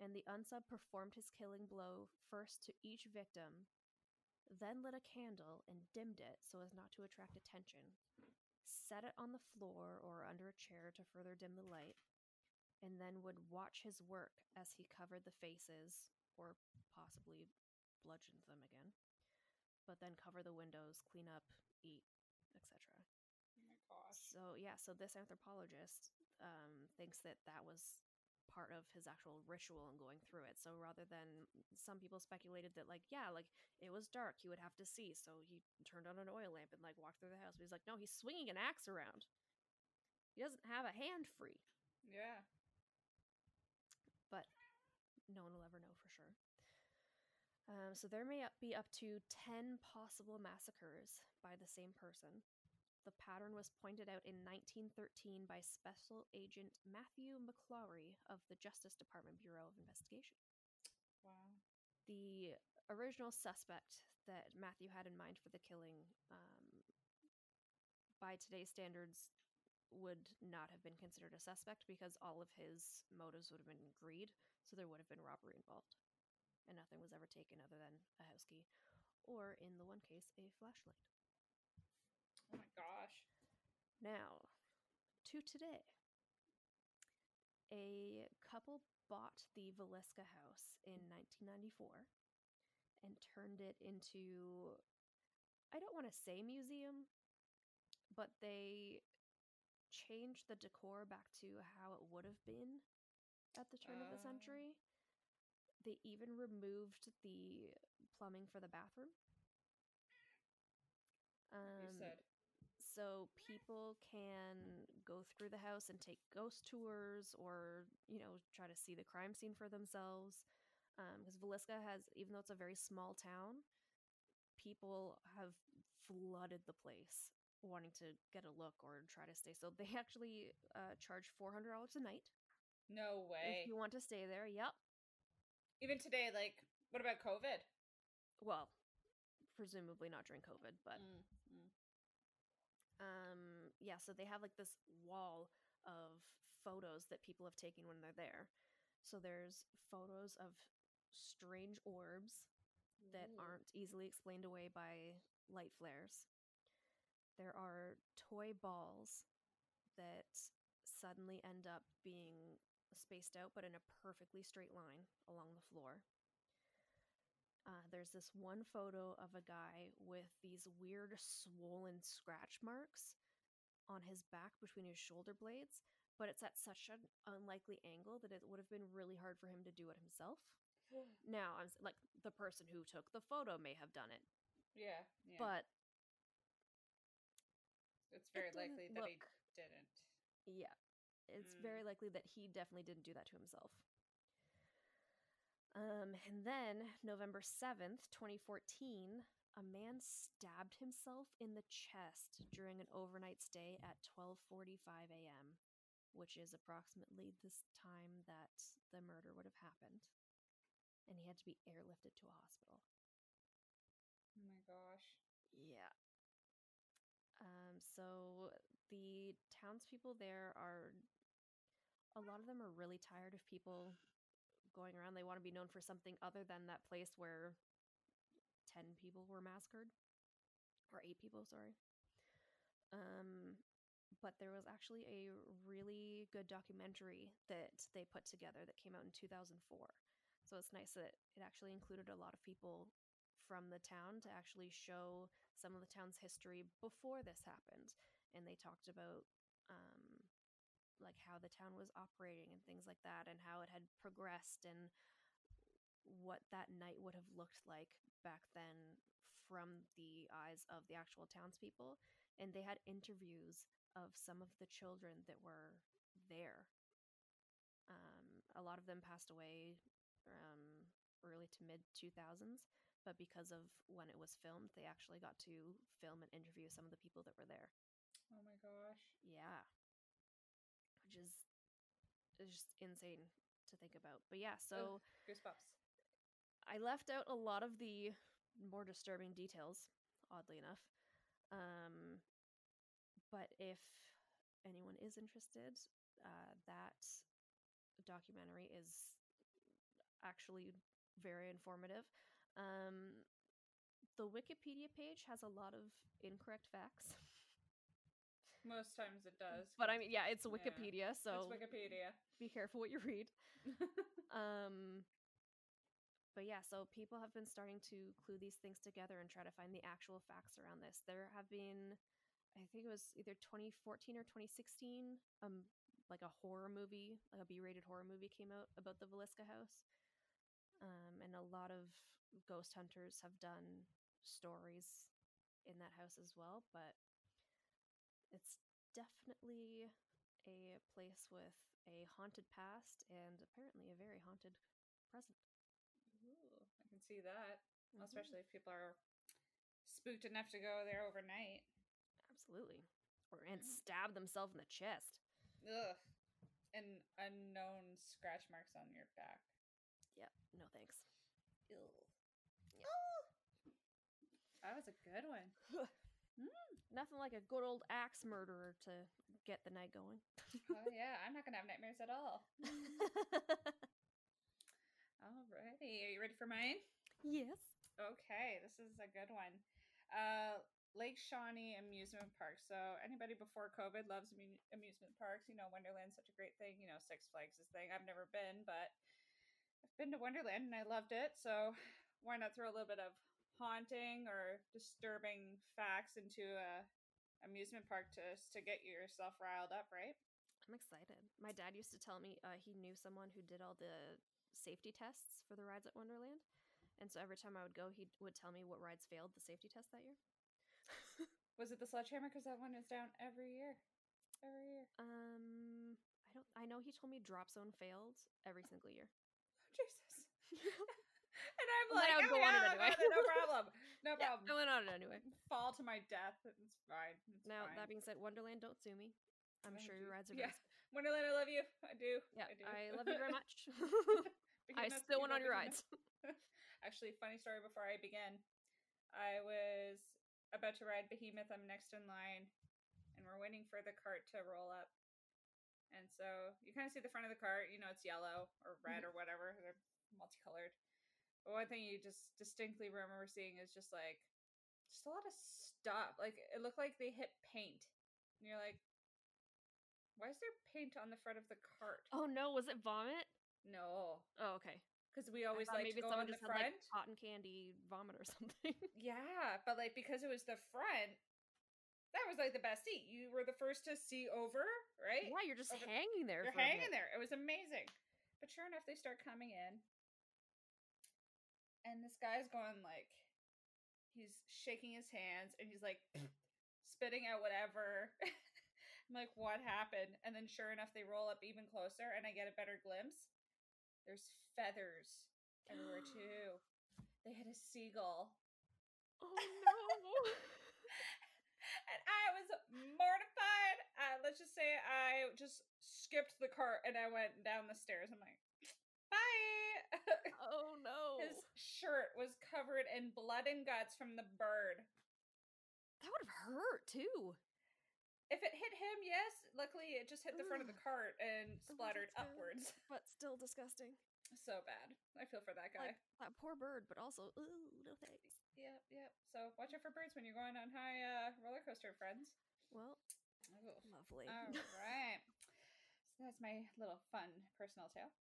Speaker 1: and the unsub performed his killing blow first to each victim, then lit a candle and dimmed it so as not to attract attention, set it on the floor or under a chair to further dim the light, and then would watch his work as he covered the faces or possibly bludgeoned them again, but then cover the windows, clean up, eat, etc.
Speaker 2: Oh my gosh.
Speaker 1: So yeah, so this anthropologist um, thinks that that was part of his actual ritual and going through it. So rather than some people speculated that like yeah, like it was dark, he would have to see, so he turned on an oil lamp and like walked through the house. But he's like, no, he's swinging an axe around. He doesn't have a hand free.
Speaker 2: Yeah.
Speaker 1: But no one will ever know for sure. Um, so there may up- be up to 10 possible massacres by the same person. The pattern was pointed out in 1913 by Special Agent Matthew McClaughry of the Justice Department Bureau of Investigation.
Speaker 2: Wow.
Speaker 1: The original suspect that Matthew had in mind for the killing, um, by today's standards, would not have been considered a suspect because all of his motives would have been greed, so there would have been robbery involved. And nothing was ever taken other than a house key, or in the one case, a flashlight.
Speaker 2: Oh my gosh.
Speaker 1: Now, to today. A couple bought the Villisca house in 1994 and turned it into, I don't want to say museum, but they changed the decor back to how it would have been at the turn of the
Speaker 2: Oh.
Speaker 1: century. They even removed the plumbing for the bathroom.
Speaker 2: you
Speaker 1: Um,
Speaker 2: said.
Speaker 1: So people can go through the house and take ghost tours or you know try to see the crime scene for themselves because Villisca has even though it's a very small town people have flooded the place wanting to get a look or try to stay so they [laughs] actually uh, charge $400 a night
Speaker 2: No way.
Speaker 1: if you want to stay there yep
Speaker 2: Even today, like, what about COVID?
Speaker 1: well presumably not during covid but
Speaker 2: mm.
Speaker 1: Um yeah so they have like this wall of photos that people have taken when they're there. So there's photos of strange orbs that aren't easily explained away by light flares. There are toy balls that suddenly end up being spaced out but in a perfectly straight line along the floor uh, there's this one photo of a guy with these weird swollen scratch marks on his back between his shoulder blades, but it's at such an unlikely angle that it would have been really hard for him to do it himself. [sighs] Now, I'm like the person who took the photo may have done it,
Speaker 2: yeah, yeah.
Speaker 1: but
Speaker 2: it's very
Speaker 1: didn't
Speaker 2: likely that he didn't.
Speaker 1: yeah, it's
Speaker 2: Mm.
Speaker 1: very likely that he definitely didn't do that to himself. Um, and then November 7th, 2014, a man stabbed himself in the chest during an overnight stay at 12:45 a.m., which is approximately this time that the murder would have happened. And he had to be airlifted to a hospital.
Speaker 2: Oh my gosh.
Speaker 1: Yeah. Um, so the townspeople there are a lot of them are really tired of people going around. They want to be known for something other than that place where 10 people were massacred or 8 people, sorry. Um but there was actually a really good documentary that they put together that came out in 2004. So it's nice that it actually included a lot of people from the town to actually show some of the town's history before this happened and they talked about um like how the town was operating and things like that and how it had progressed and what that night would have looked like back then from the eyes of the actual townspeople and they had interviews of some of the children that were there. Um, a lot of them passed away um, early to mid 2000s but because of when it was filmed they actually got to film and interview some of the people that were there.
Speaker 2: Oh my gosh.
Speaker 1: yeah which is is just insane to think about but yeah so
Speaker 2: Goosebumps.
Speaker 1: I left out a lot of the more disturbing details, oddly enough. Um, but if anyone is interested, uh, that documentary is actually very informative. Um, the Wikipedia page has a lot of incorrect facts, [laughs]
Speaker 2: Most times it does.
Speaker 1: but I mean, yeah, it's
Speaker 2: Yeah.
Speaker 1: Wikipedia, so
Speaker 2: it's Wikipedia.
Speaker 1: be careful what you read. [laughs] Um, but yeah, so people have been starting to clue these things together and try to find the actual facts around this. There have been, I think it was either 2014 or 2016, um, like a horror movie, like a B-rated horror movie came out about the Villisca house. Um, and a lot of ghost hunters have done stories in that house as well, but it's definitely a place with a haunted past and apparently a very haunted present.
Speaker 2: Ooh, I can see that.
Speaker 1: Mhm.
Speaker 2: Especially if people are spooked enough to go there overnight.
Speaker 1: Absolutely. Or and
Speaker 2: Mhm.
Speaker 1: stab themselves in the chest.
Speaker 2: Ugh. And unknown scratch marks on your back.
Speaker 1: Yep. No thanks.
Speaker 2: Ew.
Speaker 1: Yeah.
Speaker 2: That was a good one. [laughs]
Speaker 1: Nothing like a good old axe murderer to get the night going.
Speaker 2: oh [laughs] yeah, I'm not gonna have nightmares at all. [laughs] Alrighty, are you ready for mine?
Speaker 1: yes.
Speaker 2: Okay, this is a good one. Uh, Lake Shawnee Amusement Park. So anybody before COVID loves amu- amusement parks. You know, Wonderland's such a great thing. You know, Six Flags is thing. I've never been, but I've been to Wonderland and I loved it. So why not throw a little bit of haunting or disturbing facts into a amusement park to to get yourself riled up, right?
Speaker 1: I'm excited. My dad used to tell me uh, he knew someone who did all the safety tests for the rides at Wonderland. And so every time I would go, he would tell me what rides failed the safety test that year. [laughs]
Speaker 2: Was it the sledgehammer? Because that one is down every year. Every year.
Speaker 1: Um, I don't. I know he told me Drop Zone failed every single year.
Speaker 2: Jesus. [laughs] and I'm like,
Speaker 1: I would
Speaker 2: oh,
Speaker 1: go on it
Speaker 2: yeah, go
Speaker 1: anyway."
Speaker 2: no [laughs] problem. No
Speaker 1: Yeah,
Speaker 2: problem.
Speaker 1: I went on it anyway.
Speaker 2: Fall to my death. It's fine. It's
Speaker 1: Now
Speaker 2: fine.
Speaker 1: that being said, Wonderland, don't sue me. I'm
Speaker 2: Thank
Speaker 1: sure
Speaker 2: you.
Speaker 1: your rides are
Speaker 2: Yeah.
Speaker 1: very
Speaker 2: Wonderland, I love you. I do.
Speaker 1: Yeah,
Speaker 2: I do.
Speaker 1: I love you very [laughs] much. [laughs] I still went on your rides.
Speaker 2: Actually, funny story before I begin. I was about to ride Behemoth. I'm next in line, and we're waiting for the cart to roll up. And so you kind of see the front of the cart. You know, it's yellow or red mm-hmm. or whatever. They're multicolored. One thing you just distinctly remember seeing is just like, just a lot of stuff. Like it looked like they hit paint, and you're like, why is there paint on the front of the cart?
Speaker 1: oh no, was it vomit?
Speaker 2: No,
Speaker 1: Oh, okay.
Speaker 2: because we always like
Speaker 1: maybe
Speaker 2: go
Speaker 1: someone
Speaker 2: on the
Speaker 1: just had
Speaker 2: front.
Speaker 1: like cotton candy vomit or [laughs] something.
Speaker 2: Yeah, but like because it was the front, that was like the best seat. You were the first to see over, right?
Speaker 1: yeah, you're just
Speaker 2: Over-
Speaker 1: hanging there.
Speaker 2: You're hanging there. It was amazing. But sure enough, they start coming in, and this guy's going like, he's shaking his hands, and he's like [clears throat] spitting out whatever. [laughs] I'm like, what happened? And then sure enough, they roll up even closer, and I get a better glimpse. There's feathers everywhere too. [gasps] They hit a seagull.
Speaker 1: Oh no. [laughs] [laughs]
Speaker 2: and I was mortified. Uh, let's just say I just skipped the cart and I went down the stairs. I'm like, bye. [laughs]
Speaker 1: oh no.
Speaker 2: His shirt was covered in blood and guts from the bird.
Speaker 1: That would have hurt too.
Speaker 2: If it hit him, yes. Luckily, it just hit the front of the cart and splattered upwards. [laughs]
Speaker 1: But still disgusting.
Speaker 2: So bad. I feel for that guy.
Speaker 1: Like that poor bird, but also, ooh, no thanks.
Speaker 2: Yep, yep. So watch out for birds when you're going on high uh, roller coaster, friends.
Speaker 1: Well,
Speaker 2: Ooh.
Speaker 1: lovely.
Speaker 2: All [laughs] right. So that's my little fun personal tale.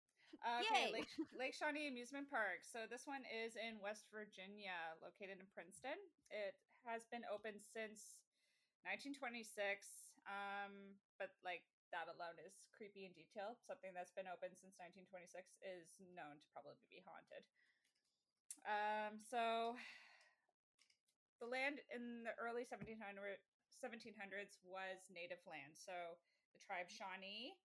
Speaker 2: Uh, okay! Lake, Lake Shawnee Amusement Park. So this one is in West Virginia, located in Princeton. It has been open since 1926, um, but like that alone is creepy in detail. Something that's been open since 1926 is known to probably be haunted. Um, so the land in the early 1700, 1700s was native land. So the tribe Shawnee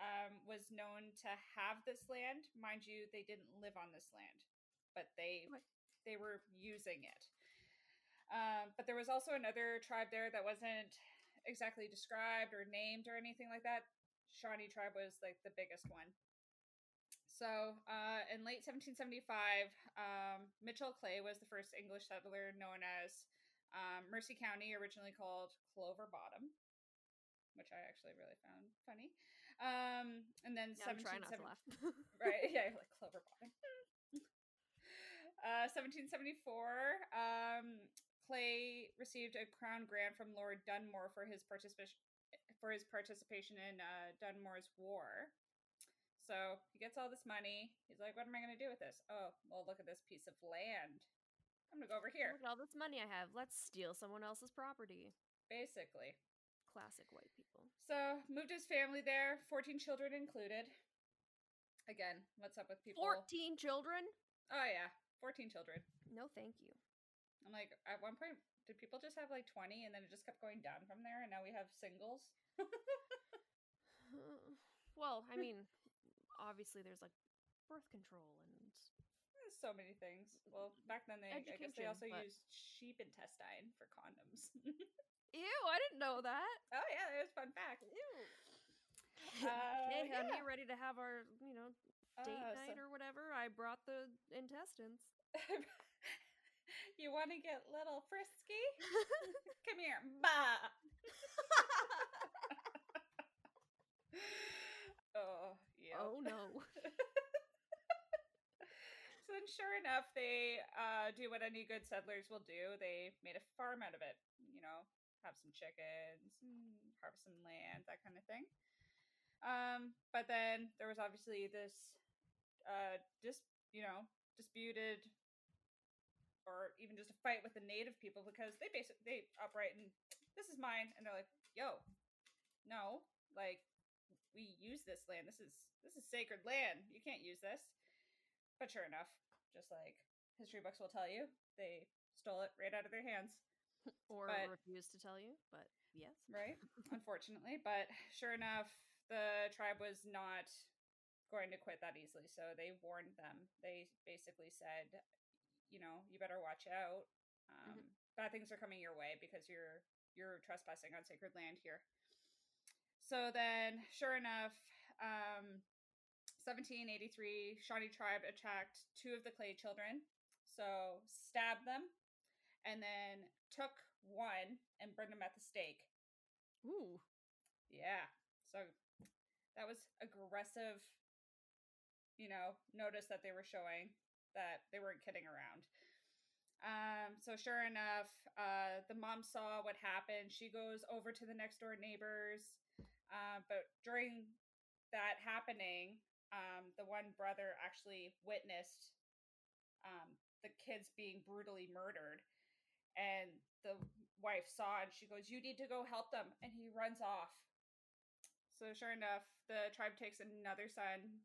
Speaker 2: um, was known to have this land. Mind you, they didn't live on this land, but they
Speaker 1: Okay.
Speaker 2: they were using it. Um, but there was also another tribe there that wasn't exactly described or named or anything like that. Shawnee tribe was like the biggest one. So, uh, in late 1775, um, Mitchell Clay was the first English settler known as um, Mercer County, originally called Clover Bottom, which I actually really found funny. Um, and then
Speaker 1: Yeah, I'm trying not to
Speaker 2: 1770 [laughs] right yeah like clover bottom [laughs] uh 1774 um clay received a crown grant from lord dunmore for his participation for his participation in uh dunmore's war. So he gets all this money. He's like what am i going to do with this? Oh well look at this piece of land. I'm going to go over here.
Speaker 1: Look at all this money I have. Let's steal someone else's property.
Speaker 2: basically
Speaker 1: Classic white people.
Speaker 2: so moved his family there 14 children included again what's up with people
Speaker 1: 14 children?
Speaker 2: oh yeah 14 children
Speaker 1: No, thank you.
Speaker 2: I'm like, at one point, did people just have like 20 and then it just kept going down from there and now we have singles? [laughs]
Speaker 1: well, I [laughs] mean, obviously there's like birth control and
Speaker 2: so many things. Well, back then they I guess they also
Speaker 1: but-
Speaker 2: used sheep intestine for condoms. [laughs]
Speaker 1: Ew, I didn't know that.
Speaker 2: oh yeah, there's fun fact.
Speaker 1: Ew.
Speaker 2: Uh,
Speaker 1: honey,
Speaker 2: yeah.
Speaker 1: ready to have our, you know, date
Speaker 2: Uh,
Speaker 1: night
Speaker 2: so-
Speaker 1: or whatever? I brought the intestines. [laughs]
Speaker 2: you want to get little frisky? [laughs] Come here, bah. oh yeah.
Speaker 1: Oh no.
Speaker 2: Then, sure enough, they uh, do what any good settlers will do. They made a farm out of it. You know, have some chickens, mm, harvest some land, that kind of thing. Um, but then there was obviously this, uh, you know, disputed, or even just a fight with the native people because they basically they upright and this is mine, and they're like, "Yo, no, like we use this land. This is this is sacred land. You can't use this." But sure enough, just like history books will tell you, they stole it right out of their hands, [laughs]
Speaker 1: or
Speaker 2: But-
Speaker 1: refuse to tell you, but yes.
Speaker 2: right? [laughs] Unfortunately, but sure enough, the tribe was not going to quit that easily. So they warned them. They basically said, you know, you better watch out. Um, Bad things are coming your way because you're you're trespassing on sacred land here. So then, sure enough, um, 1783, Shawnee tribe attacked two of the Clay children. So stabbed them, and then took one and burned him at the stake.
Speaker 1: Ooh.
Speaker 2: Yeah. So that was aggressive, you know, notice that they were showing that they weren't kidding around. Um, so sure enough, uh, the mom saw what happened. She goes over to the next door neighbors. Uh, but during that happening, um, the one brother actually witnessed um, the kids being brutally murdered. And the wife saw and she goes, You need to go help them. And he runs off. So, sure enough, the tribe takes another son,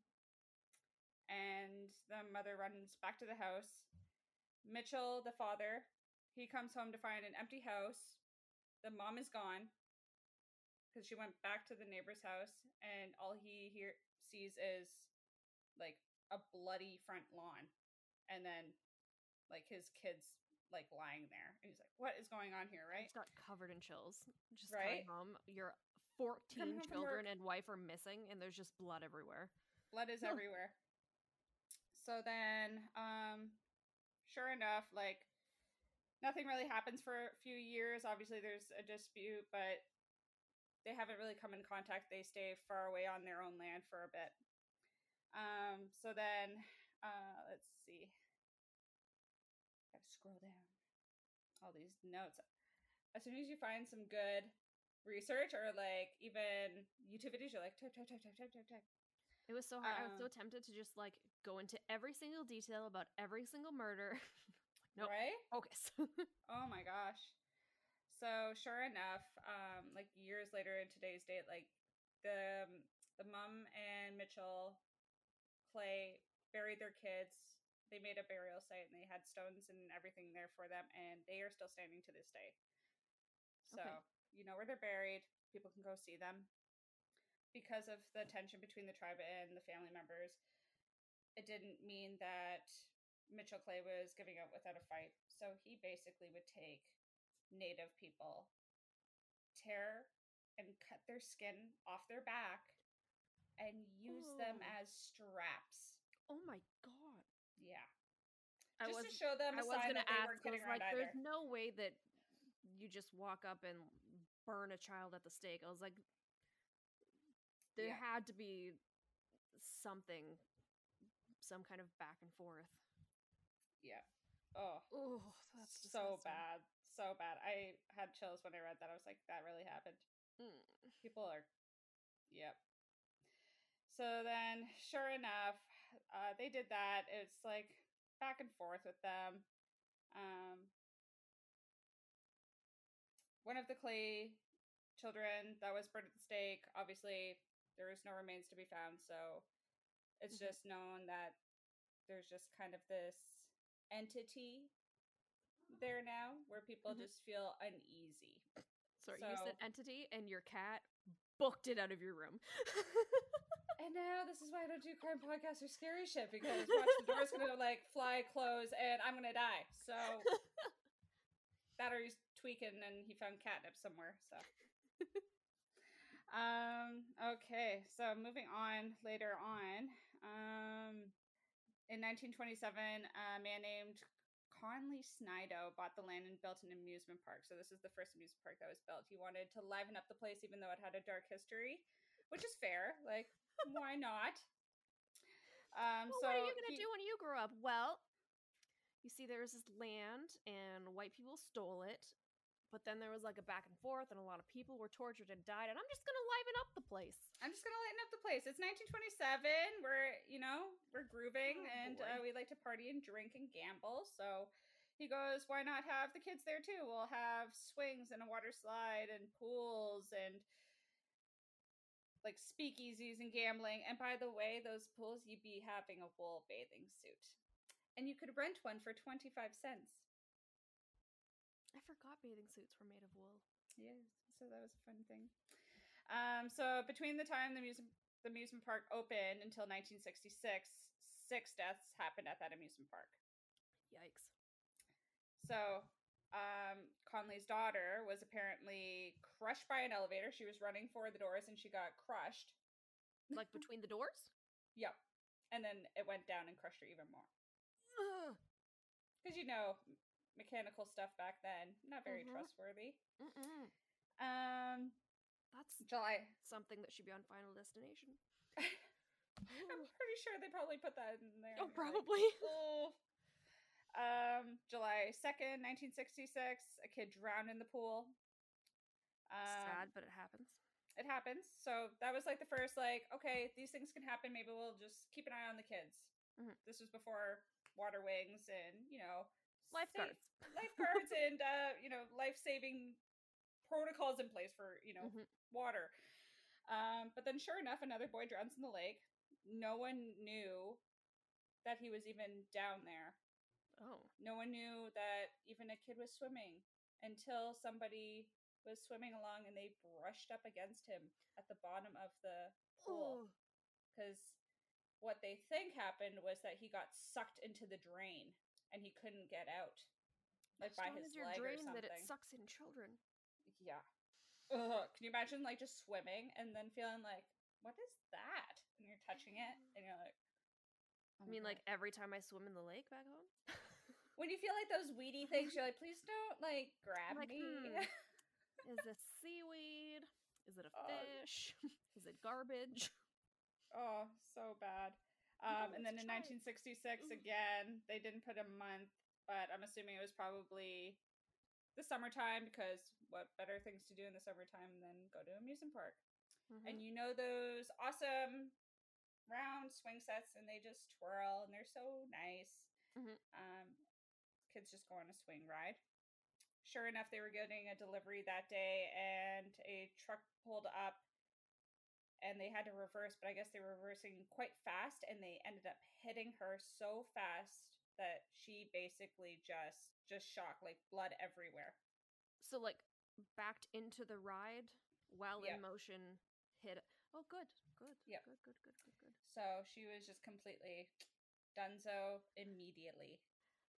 Speaker 2: and the mother runs back to the house. Mitchell, the father, he comes home to find an empty house. The mom is gone because she went back to the neighbor's house, and all he hear sees is like a bloody front lawn, and then like his kids like lying there, and he's like, "What is going on here?" Right?
Speaker 1: just got covered in chills. Just
Speaker 2: Right?
Speaker 1: coming home, your 14
Speaker 2: home
Speaker 1: children and wife are missing, and there's just blood everywhere.
Speaker 2: blood is everywhere so then um sure enough like nothing really happens for a few years obviously there's a dispute but they haven't really come in contact they stay far away on their own land for a bit um so then uh let's see gotta scroll down all these notes as soon as you find some good research or like even youtube videos you're like type type type type type type type
Speaker 1: It was so hard. I was so
Speaker 2: Um,
Speaker 1: tempted to just like go into every single detail about every single murder. [laughs] Nope.
Speaker 2: right
Speaker 1: Focus. [laughs]
Speaker 2: Oh my gosh. So sure enough, um, like years later in today's date, like the um, the mom and Mitchell Clay buried their kids. They made a burial site and they had stones and everything there for them, and they are still standing to this day. So
Speaker 1: Okay.
Speaker 2: you know where they're buried. People can go see them. Because of the tension between the tribe and the family members, it didn't mean that Mitchell Clay was giving up without a fight. So he basically would take native people, tear and cut their skin off their back, and use them
Speaker 1: Oh.
Speaker 2: as straps.
Speaker 1: oh my god.
Speaker 2: Yeah.
Speaker 1: I
Speaker 2: Just
Speaker 1: was
Speaker 2: to show them
Speaker 1: I was gonna ask. I was like,
Speaker 2: either.
Speaker 1: there's no way that you just walk up and burn a child at the stake. I was like, there
Speaker 2: Yeah.
Speaker 1: had to be something, some kind of back and forth.
Speaker 2: Yeah. Oh,
Speaker 1: Oh, that's
Speaker 2: so
Speaker 1: disgusting.
Speaker 2: bad. So bad. I had chills when I read that. I was like, that really happened.
Speaker 1: Mm.
Speaker 2: People are, yep. So then, sure enough, uh, they did that. It's like back and forth with them. Um, one of the Clay children that was burned at the stake, obviously, there is no remains to be found. So it's
Speaker 1: Mhm.
Speaker 2: just known that there's just kind of this entity there now where people
Speaker 1: Mhm.
Speaker 2: just feel uneasy.
Speaker 1: Sorry, you said entity, and your cat booked it out of your room. [laughs]
Speaker 2: And now this is why I don't do crime podcasts or scary shit because watch the door's gonna like fly close and I'm gonna die. So battery's tweaking and he found catnip somewhere. So [laughs] um okay, so moving on later on. Um in 1927, a man named Conley Snidow bought the land and built an amusement park. So this is the first amusement park that was built. He wanted to liven up the place even though it had a dark history, which is fair. Like why not? Um,
Speaker 1: well,
Speaker 2: so
Speaker 1: what are you gonna
Speaker 2: he-
Speaker 1: do when you grow up? Well, you see, there's this land, and white people stole it. But then there was like a back and forth, and a lot of people were tortured and died. And I'm just gonna liven up the place.
Speaker 2: I'm just gonna lighten up the place. It's 1927. We're you know we're grooving,
Speaker 1: Oh,
Speaker 2: and uh, we like to party and drink and gamble. So he goes, why not have the kids there too? We'll have swings and a water slide and pools and like speakeasies and gambling. And by the way, those pools you'd be having a wool bathing suit, and you could rent one for 25 cents.
Speaker 1: I forgot bathing suits were made of wool.
Speaker 2: Yes, so that was a fun thing. Um, so between the time the amusement the amusement park opened until 1966, six deaths happened at that amusement park.
Speaker 1: Yikes.
Speaker 2: So um, Conley's daughter was apparently crushed by an elevator. She was running for the doors and she got crushed.
Speaker 1: Like [laughs] between the doors?
Speaker 2: Yep. And then it went down and crushed her even more. Because you know, mechanical stuff back then, not very
Speaker 1: Mhm.
Speaker 2: trustworthy.
Speaker 1: Mm-mm.
Speaker 2: Um,
Speaker 1: That's
Speaker 2: July.
Speaker 1: something that should be on Final Destination. [laughs] [sighs]
Speaker 2: I'm pretty sure they probably put that in there.
Speaker 1: Oh,
Speaker 2: like,
Speaker 1: probably. [laughs]
Speaker 2: Oh. Um, July 2nd, 1966, a kid drowned in the pool. Um,
Speaker 1: Sad, but it happens.
Speaker 2: It happens. So that was like the first, like, okay, these things can happen. Maybe we'll just keep an eye on the kids.
Speaker 1: Mhm.
Speaker 2: This was before water wings and, you know,
Speaker 1: Lifeguards.
Speaker 2: lifeguards [laughs] and, uh, you know, life saving protocols in place for, you know,
Speaker 1: Mhm.
Speaker 2: water. Um, but then, sure enough, another boy drowns in the lake. No one knew that he was even down there.
Speaker 1: Oh.
Speaker 2: No one knew that even a kid was swimming until somebody was swimming along and they brushed up against him at the bottom of the pool. Because what they think happened was that he got sucked into the drain and he couldn't get out, like
Speaker 1: How
Speaker 2: by his
Speaker 1: is your
Speaker 2: leg or something.
Speaker 1: that it sucks in children?
Speaker 2: Yeah. Ugh, can you imagine like just swimming and then feeling like, what is that? And you're touching it and you're like, oh
Speaker 1: I mean,
Speaker 2: God.
Speaker 1: like every time I swim in the lake back home.
Speaker 2: when you feel like those weedy things, you're like, please don't like grab
Speaker 1: like,
Speaker 2: me.
Speaker 1: hmm. [laughs] Is it seaweed? Is it a
Speaker 2: Oh.
Speaker 1: fish? [laughs] Is it garbage?
Speaker 2: oh, so bad. Um,
Speaker 1: No,
Speaker 2: and then in
Speaker 1: try it.
Speaker 2: 1966,
Speaker 1: Ooh.
Speaker 2: again, they didn't put a month, but I'm assuming it was probably the summertime because what better things to do in the summertime than go to an amusement park?
Speaker 1: Mhm.
Speaker 2: and you know those awesome round swing sets and they just twirl and they're so nice
Speaker 1: Mhm.
Speaker 2: um, kids just go on a swing ride sure enough they were getting a delivery that day and a truck pulled up and they had to reverse but i guess they were reversing quite fast and they ended up hitting her so fast that she basically just just shocked like blood everywhere
Speaker 1: So like backed into the ride while
Speaker 2: Yeah.
Speaker 1: in motion hit. Oh, good, good.
Speaker 2: Yep.
Speaker 1: Good, good, good, good, good.
Speaker 2: so she was just completely donezo immediately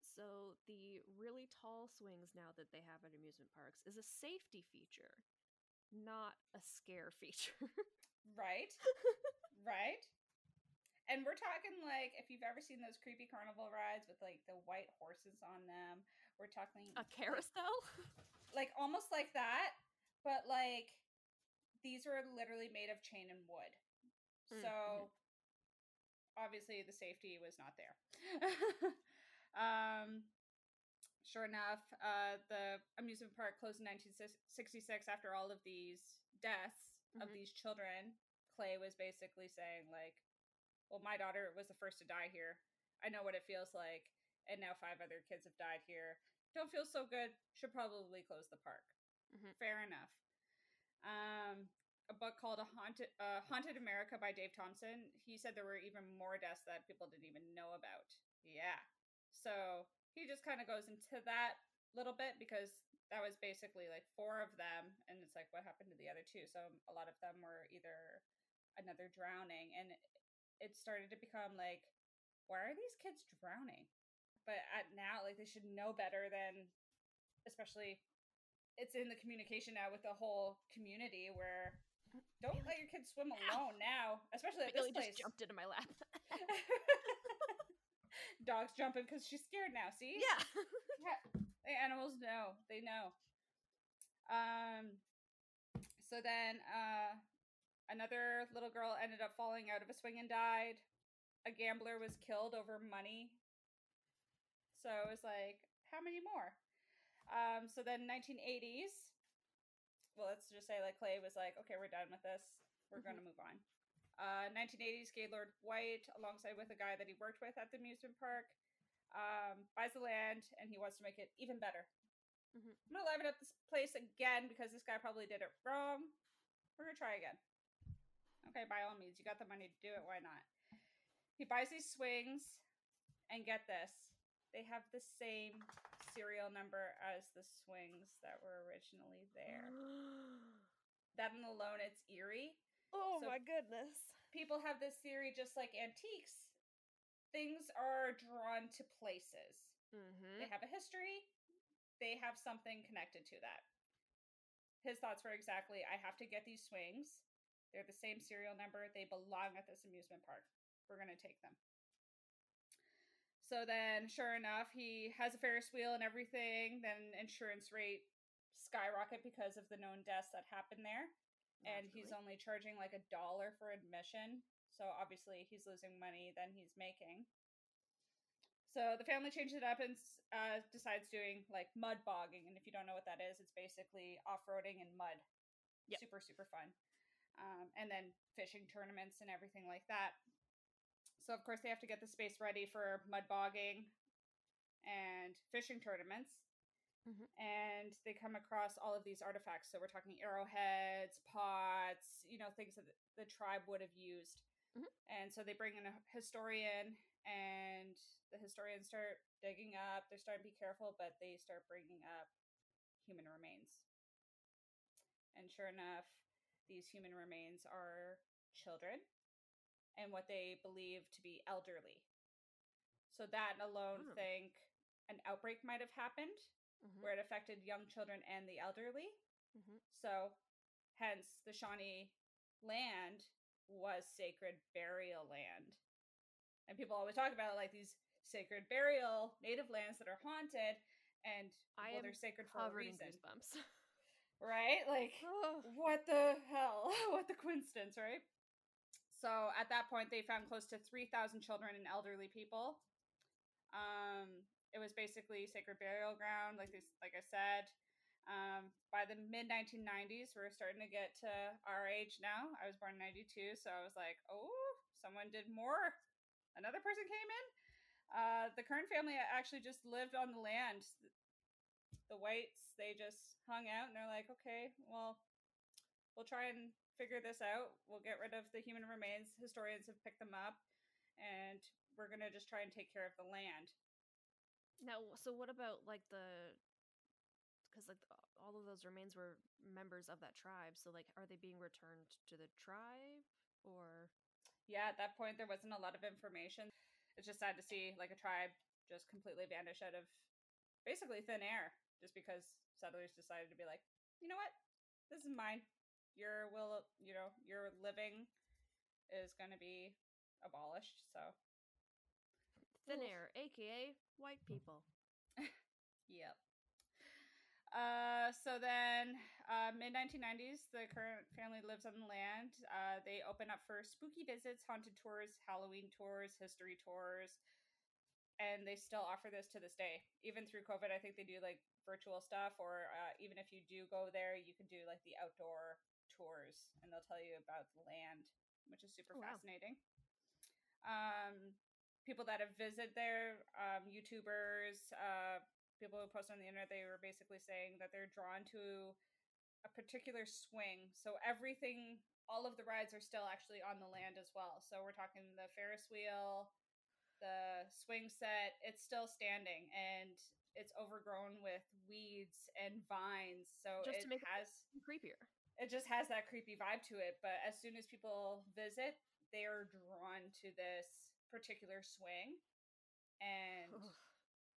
Speaker 1: So the really tall swings now that they have at amusement parks is a safety feature, not a scare feature.
Speaker 2: Right? [laughs] right? And we're talking like if you've ever seen those creepy carnival rides with like the white horses on them, we're talking
Speaker 1: a carousel?
Speaker 2: like almost like that, but like these were literally made of chain and wood.
Speaker 1: Mm,
Speaker 2: So obviously the safety was not there. [laughs] um sure enough, uh the amusement park closed in 1966 after all of these deaths of
Speaker 1: Mhm.
Speaker 2: these children. Clay was basically saying like, "Well, my daughter was the first to die here. I know what it feels like, and now five other kids have died here. Don't feel so good. Should probably close the park."
Speaker 1: Mhm.
Speaker 2: Fair enough. Um, a book called "A Haunted uh, Haunted America" by Dave Thompson. He said there were even more deaths that people didn't even know about. Yeah. So he just kind of goes into that little bit because that was basically like four of them, and it's like what happened to the other two. So a lot of them were either another drowning and it started to become like why are these kids drowning but at now like they should know better than especially it's in the communication now with the whole community where don't let your kids swim
Speaker 1: ow. [laughs]
Speaker 2: alone now especially at
Speaker 1: Bailey
Speaker 2: this place
Speaker 1: just jumped into my lap. [laughs] [laughs]
Speaker 2: dog's jumping because she's scared now see
Speaker 1: yeah. [laughs] Yeah.
Speaker 2: The animals know they know um so then uh another little girl ended up falling out of a swing and died a gambler was killed over money so it was like how many more um so then 1980s well let's just say like clay was like okay we're done with this we're
Speaker 1: Mhm.
Speaker 2: gonna move on uh 1980s gaylord white alongside with a guy that he worked with at the amusement park um buys the land and he wants to make it even better.
Speaker 1: Mhm.
Speaker 2: i'm gonna liven up this place again because this guy probably did it wrong. We're gonna try again. Okay by all means you got the money to do it why not? He buys these swings and get this. They have the same serial number as the swings that were originally there. [gasps] That in alone it's eerie
Speaker 1: oh
Speaker 2: So-
Speaker 1: my goodness.
Speaker 2: people have this theory just like antiques things are drawn to places.
Speaker 1: Mm-hmm.
Speaker 2: they have a history they have something connected to that. His thoughts were exactly i have to get these swings. They're the same serial number. They belong at this amusement park. We're going to take them. So then sure enough he has a ferris wheel and everything then insurance rate skyrocket because of the known deaths that happened there and he's only charging like a dollar for admission so obviously he's losing money than he's making. So the family changes it up and uh, decides doing like mud bogging and if you don't know what that is it's basically off-roading in mud.
Speaker 1: Yep.
Speaker 2: super super fun. Um, and then fishing tournaments and everything like that. So of course they have to get the space ready for mud bogging and fishing tournaments
Speaker 1: Mhm.
Speaker 2: and they come across all of these artifacts. So we're talking arrowheads pots you know things that the- tribe would have used.
Speaker 1: Mhm.
Speaker 2: and so they bring in a historian and the historians start digging up. They're starting to be careful but they start bringing up human remains. And sure enough these human remains are children and what they believe to be elderly. So that alone think an outbreak might have happened
Speaker 1: Mhm.
Speaker 2: where it affected young children and the elderly
Speaker 1: Mhm.
Speaker 2: so hence the shawnee land was sacred burial land and people always talk about like these sacred burial native lands that are haunted and
Speaker 1: I
Speaker 2: well they're sacred for a reason
Speaker 1: goosebumps. [laughs]
Speaker 2: right like [laughs]
Speaker 1: Oh.
Speaker 2: what the hell [laughs] what the coincidence right so at that point they found close to 3000 children and elderly people um it was basically sacred burial ground like this like i said. Um by the mid 1990s we're starting to get to our age now. I was born in 92 so i was like oh someone did more. Another person came in. Uh the current family actually just lived on the land. The whites they just hung out and they're like okay well we'll try and figure this out. We'll get rid of the human remains. Historians have picked them up and we're gonna just try and take care of the land
Speaker 1: Now, so what about like the? Because like all of those remains were members of that tribe. So like, are they being returned to the tribe or?
Speaker 2: yeah at that point there wasn't a lot of information it's just sad to see like a tribe just completely vanish out of basically thin air just because settlers decided to be like you know what this is mine your will you know your living is going to be abolished so
Speaker 1: Thin air, aka white people. [laughs]
Speaker 2: Yep. Uh, so then, uh, mid 1990s, the current family lives on the land. Uh, they open up for spooky visits, haunted tours, Halloween tours, history tours, and they still offer this to this day. Even through COVID, I think they do like virtual stuff, or uh, even if you do go there, you can do like the outdoor tours, and they'll tell you about the land, which is super
Speaker 1: Oh, wow.
Speaker 2: fascinating. Um, people that have visited there, um, YouTubers, uh, people who post on the internet, they were basically saying that they're drawn to a particular swing. So everything, all of the rides are still actually on the land as well. So we're talking the Ferris wheel, the swing set, it's still standing and it's overgrown with weeds and vines. So
Speaker 1: Just
Speaker 2: it
Speaker 1: to make it Creepier.
Speaker 2: it just has that creepy vibe to it. But as soon as people visit, they are drawn to this particular swing. And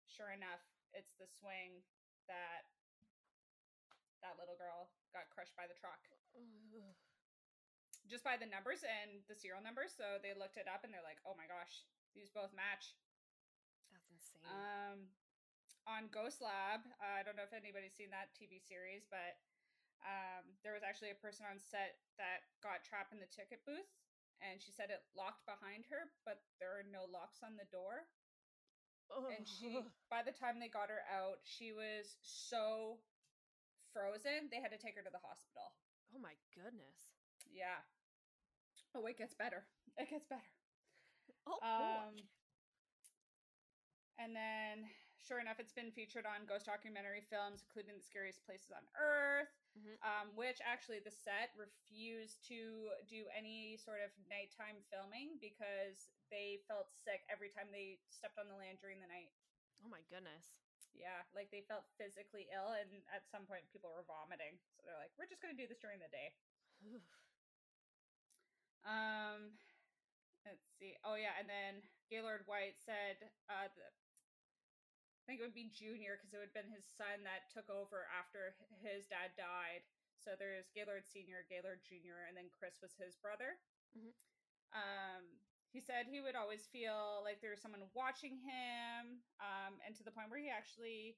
Speaker 2: sure enough, it's the swing that that little girl got crushed by the truck. Just by the numbers and the serial numbers. So they looked it up and they're like, oh my gosh, these both match.
Speaker 1: That's insane.
Speaker 2: Um, on Ghost Lab, uh, I don't know if anybody's seen that TV series, but um, there was actually a person on set that got trapped in the ticket booth, and she said it locked behind her, but there are no locks on the door. And she, by the time they got her out, she was so frozen they had to take her to the hospital.
Speaker 1: Oh my goodness.
Speaker 2: Yeah. Oh, it gets better. It gets better.
Speaker 1: Oh
Speaker 2: Um,
Speaker 1: boy.
Speaker 2: and then, sure enough, it's been featured on ghost documentary films, including The Scariest Places on Earth,
Speaker 1: Mhm.
Speaker 2: um, which actually the set refused to do any sort of nighttime filming because they felt sick every time they stepped on the land during the night.
Speaker 1: Oh my goodness.
Speaker 2: Yeah, like they felt physically ill, and at some point, people were vomiting. So they're like, we're just going to do this during the day. Um, let's see. Oh yeah, and then Gaylord White said uh, the, think it would be Junior because it would have been his son that took over after his dad died. So there's Gaylord Senior, Gaylord Junior, and then Chris was his brother.
Speaker 1: Mhm.
Speaker 2: Um, he said he would always feel like there was someone watching him, um, and to the point where he actually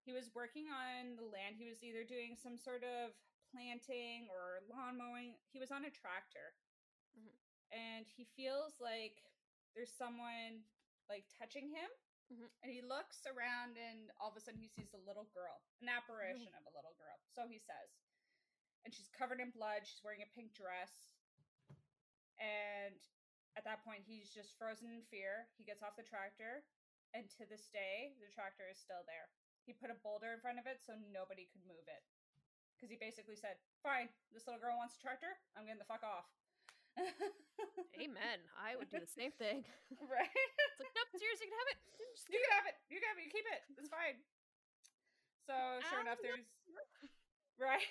Speaker 2: he was working on the land. He was either doing some sort of planting or lawn mowing. He was on a tractor,
Speaker 1: Mhm.
Speaker 2: and he feels like there's someone like touching him.
Speaker 1: Mhm.
Speaker 2: And he looks around, and all of a sudden he sees a little girl, an apparition of a little girl. So he says, and she's covered in blood. She's wearing a pink dress, and at that point he's just frozen in fear. He gets off the tractor, and to this day, the tractor is still there. He put a boulder in front of it so nobody could move it. Because he basically said, Fine, this little girl wants a tractor. I'm getting the fuck off. [laughs]
Speaker 1: Amen. I would do the same thing.
Speaker 2: right? [laughs]
Speaker 1: It's like, nope, seriously, you can have it. Just
Speaker 2: You can have it. You can have it. You keep it. It's fine. So, sure enough,
Speaker 1: no.
Speaker 2: there's. [laughs] Right?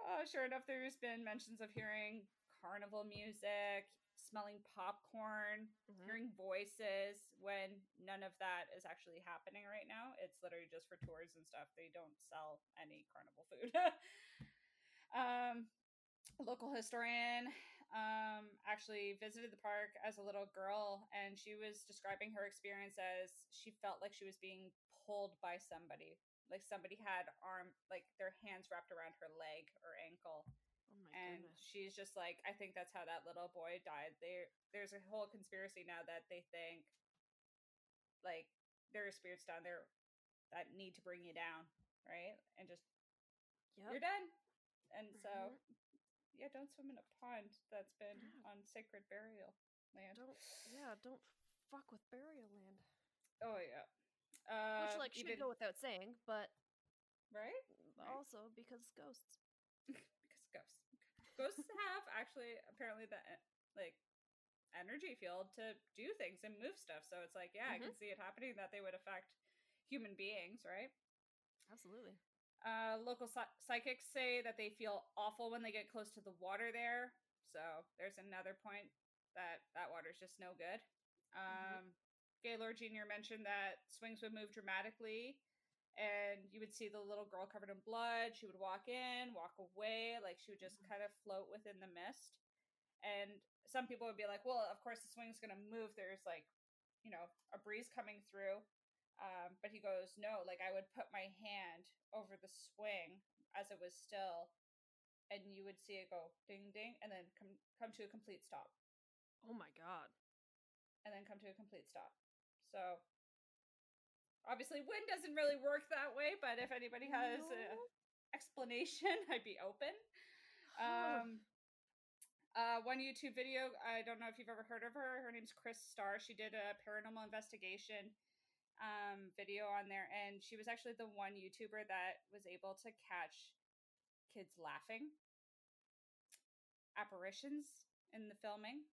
Speaker 2: Oh, sure enough, there's been mentions of hearing carnival music, smelling popcorn,
Speaker 1: Mhm.
Speaker 2: hearing voices when none of that is actually happening right now. It's literally just for tours and stuff. They don't sell any carnival food. um, a local historian um, actually visited the park as a little girl, and she was describing her experience as she felt like she was being pulled by somebody. Like somebody had arm, like their hands wrapped around her leg or ankle
Speaker 1: Oh my
Speaker 2: and
Speaker 1: goodness.
Speaker 2: she's just like i think that's how that little boy died there there's a whole conspiracy now that they think like there are spirits down there that need to bring you down right and just
Speaker 1: Yep.
Speaker 2: you're done and so
Speaker 1: Mhm.
Speaker 2: Yeah don't swim in a pond that's been on sacred burial land
Speaker 1: Don't yeah, don't fuck with burial land.
Speaker 2: oh yeah uh
Speaker 1: Which like should go without saying, but
Speaker 2: right Right.
Speaker 1: also because ghosts. [laughs]
Speaker 2: because ghosts ghosts have actually apparently the like energy field to do things and move stuff so it's like yeah i can see it happening that they would affect human beings right
Speaker 1: Absolutely.
Speaker 2: Uh local psy- psychics say that they feel awful when they get close to the water there so there's another point that that water's just no good. Um gaylord jr mentioned that swings would move dramatically and you would see the little girl covered in blood she would walk in walk away like she would just
Speaker 1: Mhm.
Speaker 2: kind of float within the mist. And some people would be like well of course the swing's going to move there's like you know a breeze coming through um, but he goes no like i would put my hand over the swing as it was still and you would see it go ding ding and then come come to a complete stop.
Speaker 1: Oh my god.
Speaker 2: and then come to a complete stop. So obviously wind doesn't really work that way but if anybody has
Speaker 1: No.
Speaker 2: explanation [laughs] i'd be open. Um uh one youtube video i don't know if you've ever heard of her her name's chris starr. She did a paranormal investigation um video on there and she was actually the one youtuber that was able to catch kids laughing apparitions in the filming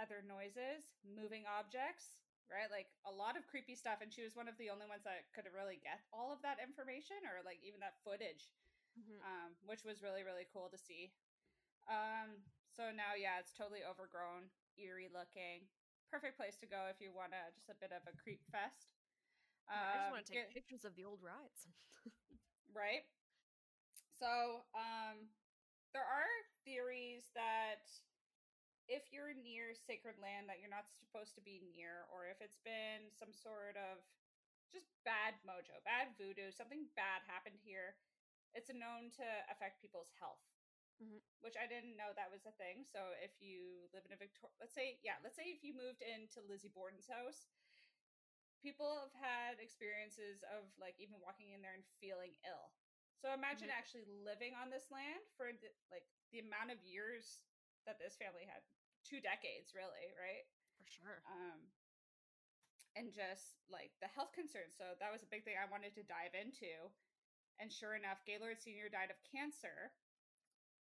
Speaker 2: other noises moving objects right like a lot of creepy stuff and she was one of the only ones that could really get all of that information or like even that footage
Speaker 1: Mhm.
Speaker 2: um, which was really really cool to see. Um, so now yeah, it's totally overgrown, eerie looking. Perfect place to go if you want to just a bit of a creep fest.
Speaker 1: I just
Speaker 2: Um,
Speaker 1: want to take
Speaker 2: get-
Speaker 1: pictures of the old rides. [laughs]
Speaker 2: right? So, um, there are theories that if you're near sacred land that you're not supposed to be near, or if it's been some sort of just bad mojo, bad voodoo, something bad happened here, it's known to affect people's health.
Speaker 1: Mhm.
Speaker 2: Which I didn't know that was a thing. So if you live in a Victor, let's say, yeah, let's say if you moved into Lizzie Borden's house, people have had experiences of like even walking in there and feeling ill. So imagine
Speaker 1: Mhm.
Speaker 2: actually living on this land for the, like the amount of years that this family had, two decades really, right?
Speaker 1: For sure.
Speaker 2: Um and just like the health concerns. So that was a big thing I wanted to dive into. And sure enough, Gaylord Sr. died of cancer.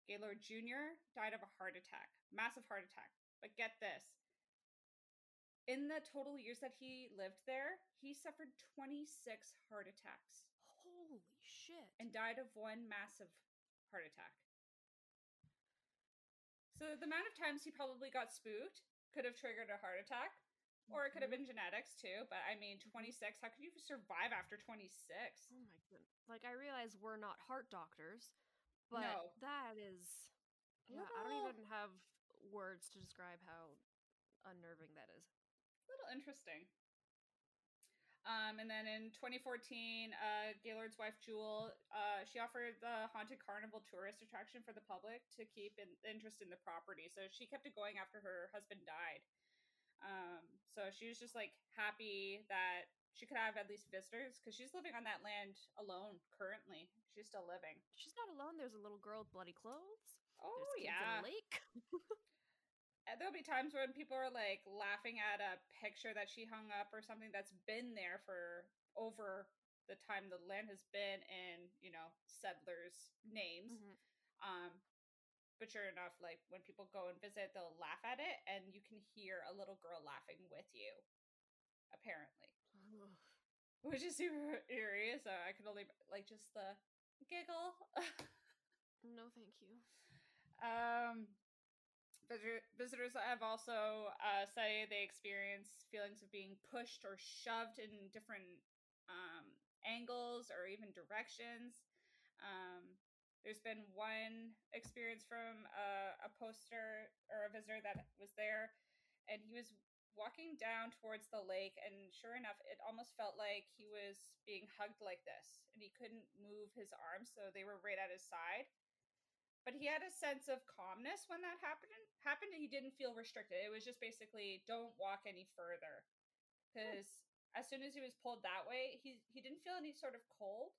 Speaker 2: Gaylord Jr. died of a heart attack, massive heart attack. But get this in the total years that he lived there, he suffered 26 heart attacks
Speaker 1: Holy shit.
Speaker 2: and died of one massive heart attack. So the amount of times he probably got spooked could have triggered a heart attack, or it could have
Speaker 1: Mhm.
Speaker 2: been genetics too. But I mean, 26. How could you survive after 26?
Speaker 1: Oh my goodness. Like I realize we're not heart doctors, but
Speaker 2: No.
Speaker 1: that is yeah, I don't even have words to describe how unnerving that is.
Speaker 2: A little interesting. Um, and then in 2014, uh, Gaylord's wife Jewel, uh, she offered the haunted carnival tourist attraction for the public to keep in, interest in the property. So she kept it going after her husband died. Um, so she was just like happy that she could have at least visitors because she's living on that land alone currently. She's still living.
Speaker 1: She's not alone. There's a little girl with bloody clothes.
Speaker 2: Oh
Speaker 1: There's
Speaker 2: yeah.
Speaker 1: in a lake. [laughs]
Speaker 2: There'll be times when people are like laughing at a picture that she hung up or something that's been there for over the time the land has been in, you know, settlers' names.
Speaker 1: Mhm.
Speaker 2: Um, but sure enough, like when people go and visit, they'll laugh at it, and you can hear a little girl laughing with you, apparently. Which is super eerie. So I can only like just the giggle. [laughs]
Speaker 1: No, thank you.
Speaker 2: Um, visitors have also uh, say they experience feelings of being pushed or shoved in different um, angles or even directions. Um, there's been one experience from a, a poster or a visitor that was there, and he was walking down towards the lake, and sure enough, it almost felt like he was being hugged like this, and he couldn't move his arms, so they were right at his side. But he had a sense of calmness when that happened happened he didn't feel restricted. It was just basically don't walk any further hmm. because as soon as he was pulled that way he he didn't feel any sort of cold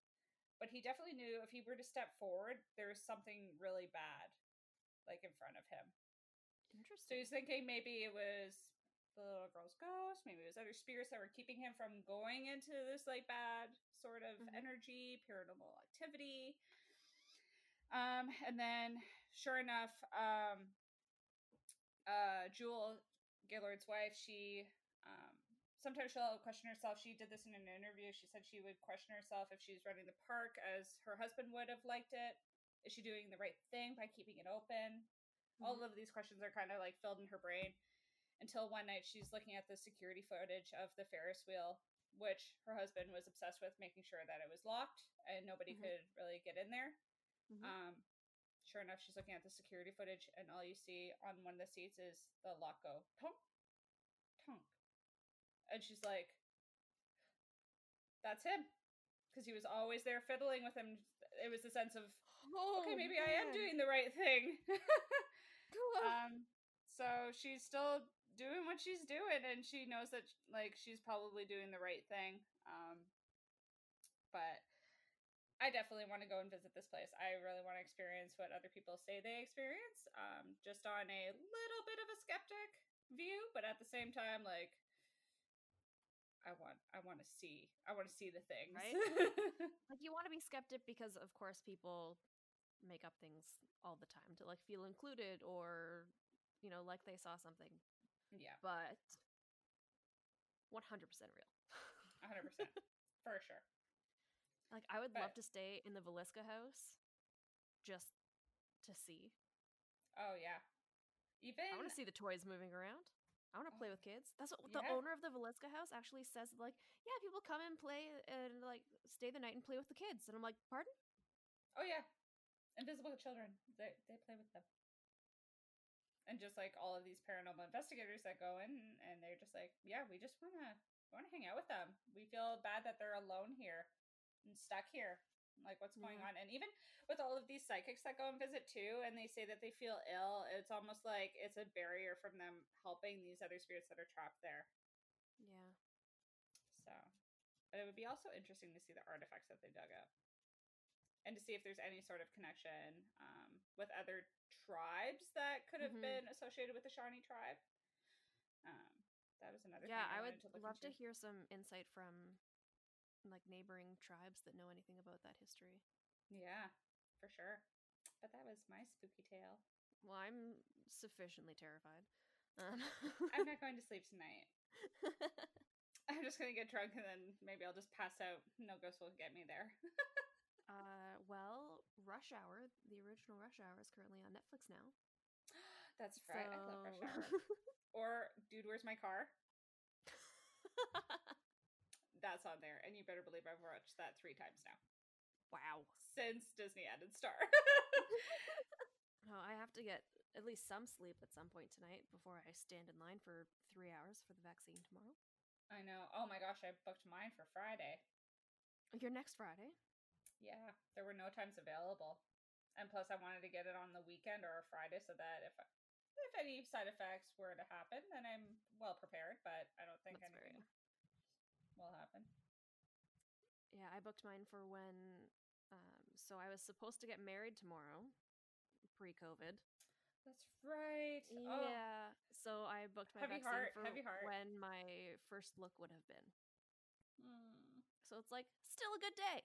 Speaker 2: but he definitely knew if he were to step forward there was something really bad like in front of him.
Speaker 1: Interesting.
Speaker 2: so he's thinking maybe it was the little girl's ghost maybe it was other spirits that were keeping him from going into this like bad sort of
Speaker 1: Mhm.
Speaker 2: energy paranormal activity um, and then, sure enough, um, uh, Jewel, Gaylord's wife, she um, sometimes she'll question herself. She did this in an interview. She said she would question herself if she's running the park as her husband would have liked it. Is she doing the right thing by keeping it open? All of these questions are kind of like filled in her brain until one night she's looking at the security footage of the Ferris wheel, which her husband was obsessed with making sure that it was locked and nobody
Speaker 1: Mhm.
Speaker 2: could really get in there.
Speaker 1: Mhm.
Speaker 2: Um, sure enough, she's looking at the security footage, and all you see on one of the seats is the lock go tonk, tonk, and she's like, "That's him," because he was always there fiddling with him. It was the sense of,
Speaker 1: oh,
Speaker 2: okay, maybe I am doing the right thing. [laughs] [laughs] Um, so she's still doing what she's doing, and she knows that like she's probably doing the right thing. Um, but I definitely want to go and visit this place. I really want to experience what other people say they experience, um, just on a little bit of a skeptic view, but at the same time, like I want, I want to see, I want to see the things.
Speaker 1: Right? like [laughs] you want to be skeptic because of course people make up things all the time to like feel included or you know like they saw something
Speaker 2: yeah,
Speaker 1: but 100% real
Speaker 2: hundred percent [laughs] for sure.
Speaker 1: like i would love to stay in the Villisca house just to see.
Speaker 2: Oh yeah. Even
Speaker 1: I want to see the toys moving around. I want to play
Speaker 2: Oh,
Speaker 1: with kids. That's what the owner of the Villisca house actually says. Like, yeah, people come and play and like stay the night and play with the kids. And I'm like, pardon?
Speaker 2: Oh yeah, invisible children. They they play with them. And just like all of these paranormal investigators that go in, and they're just like, yeah, we just wanna wanna hang out with them. We feel bad that they're alone here and stuck here. Like what's going
Speaker 1: Yeah.
Speaker 2: on? And even with all of these psychics that go and visit too, and they say that they feel ill, it's almost like it's a barrier from them helping these other spirits that are trapped there.
Speaker 1: Yeah.
Speaker 2: So, but it would be also interesting to see the artifacts that they dug up and to see if there's any sort of connection um, with other tribes that could have
Speaker 1: Mhm.
Speaker 2: been associated with the Shawnee tribe. Um, that was another
Speaker 1: Yeah, I
Speaker 2: wanted
Speaker 1: would
Speaker 2: to
Speaker 1: love to hear some insight from like neighboring tribes that know anything about that history.
Speaker 2: Yeah, for sure. But that was my spooky tale.
Speaker 1: Well, I'm sufficiently terrified. Um,
Speaker 2: I'm not [laughs] going to sleep tonight. I'm just gonna get drunk and then maybe I'll just pass out. No ghost will get me there. [laughs]
Speaker 1: uh, well, Rush Hour, the original Rush Hour, is currently on Netflix now. [gasps]
Speaker 2: That's right. I love Rush Hour. [laughs] Or Dude, Where's My Car? [laughs] That's on there, and you better believe I've watched that three times now
Speaker 1: wow.
Speaker 2: since Disney added Star. [laughs]
Speaker 1: No, I have to get at least some sleep at some point tonight before I stand in line for three hours for the vaccine tomorrow.
Speaker 2: I know. Oh my gosh, I booked mine for Friday.
Speaker 1: Your next Friday.
Speaker 2: Yeah, there were no times available, and plus I wanted to get it on the weekend or a Friday so that if if any side effects were to happen, then I'm well prepared. But I don't think
Speaker 1: That's
Speaker 2: anything will happen.
Speaker 1: Yeah, I booked mine for when. Um, so I was supposed to get married tomorrow, pre-COVID.
Speaker 2: That's right. Oh,
Speaker 1: Yeah. So I booked my
Speaker 2: Heavy
Speaker 1: vaccine
Speaker 2: heart,
Speaker 1: for
Speaker 2: heavy heart.
Speaker 1: when my first look would have been.
Speaker 2: mm.
Speaker 1: So it's like still a good day.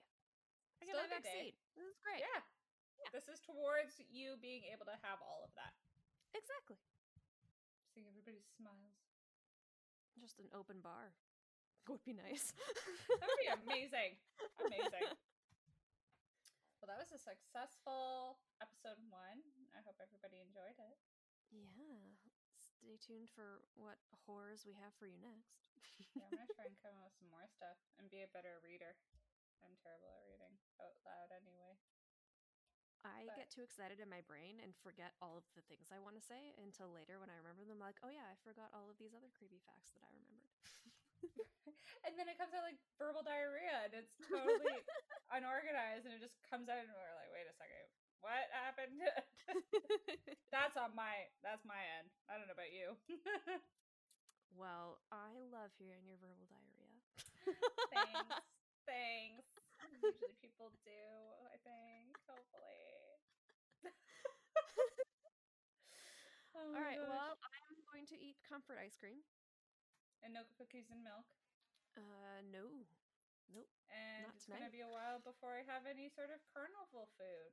Speaker 1: I get
Speaker 2: Still
Speaker 1: my
Speaker 2: a good day.
Speaker 1: vaccine. This is great.
Speaker 2: Yeah.
Speaker 1: Yeah.
Speaker 2: This is towards you being able to have all of that.
Speaker 1: Exactly.
Speaker 2: Seeing everybody smiles.
Speaker 1: Just an open bar That [laughs] would be nice.
Speaker 2: That would be amazing. [laughs] Amazing. Well, that was a successful episode one. I hope everybody enjoyed it.
Speaker 1: Yeah. Stay tuned for what horrors we have for you next.
Speaker 2: Yeah, I'm gonna try and [laughs] come up with some more stuff and be a better reader. I'm terrible at reading out loud anyway.
Speaker 1: I
Speaker 2: But-
Speaker 1: get too excited in my brain and forget all of the things I want to say until later when I remember them. Like, oh yeah, I forgot all of these other creepy facts that I remembered. [laughs]
Speaker 2: And then it comes out like verbal diarrhea and it's totally [laughs] unorganized and it just comes out and we're like, wait a second, what happened? [laughs] that's on my that's my end. I don't know about you.
Speaker 1: well, I love hearing your verbal diarrhea.
Speaker 2: Thanks. Thanks. Usually people do, I think. Hopefully. Oh
Speaker 1: All right,
Speaker 2: gosh.
Speaker 1: well, I'm going to eat comfort ice cream.
Speaker 2: and no cookies and milk.
Speaker 1: Uh, no. Nope.
Speaker 2: And
Speaker 1: Not
Speaker 2: it's gonna
Speaker 1: tonight.
Speaker 2: be a while before I have any sort of carnival food.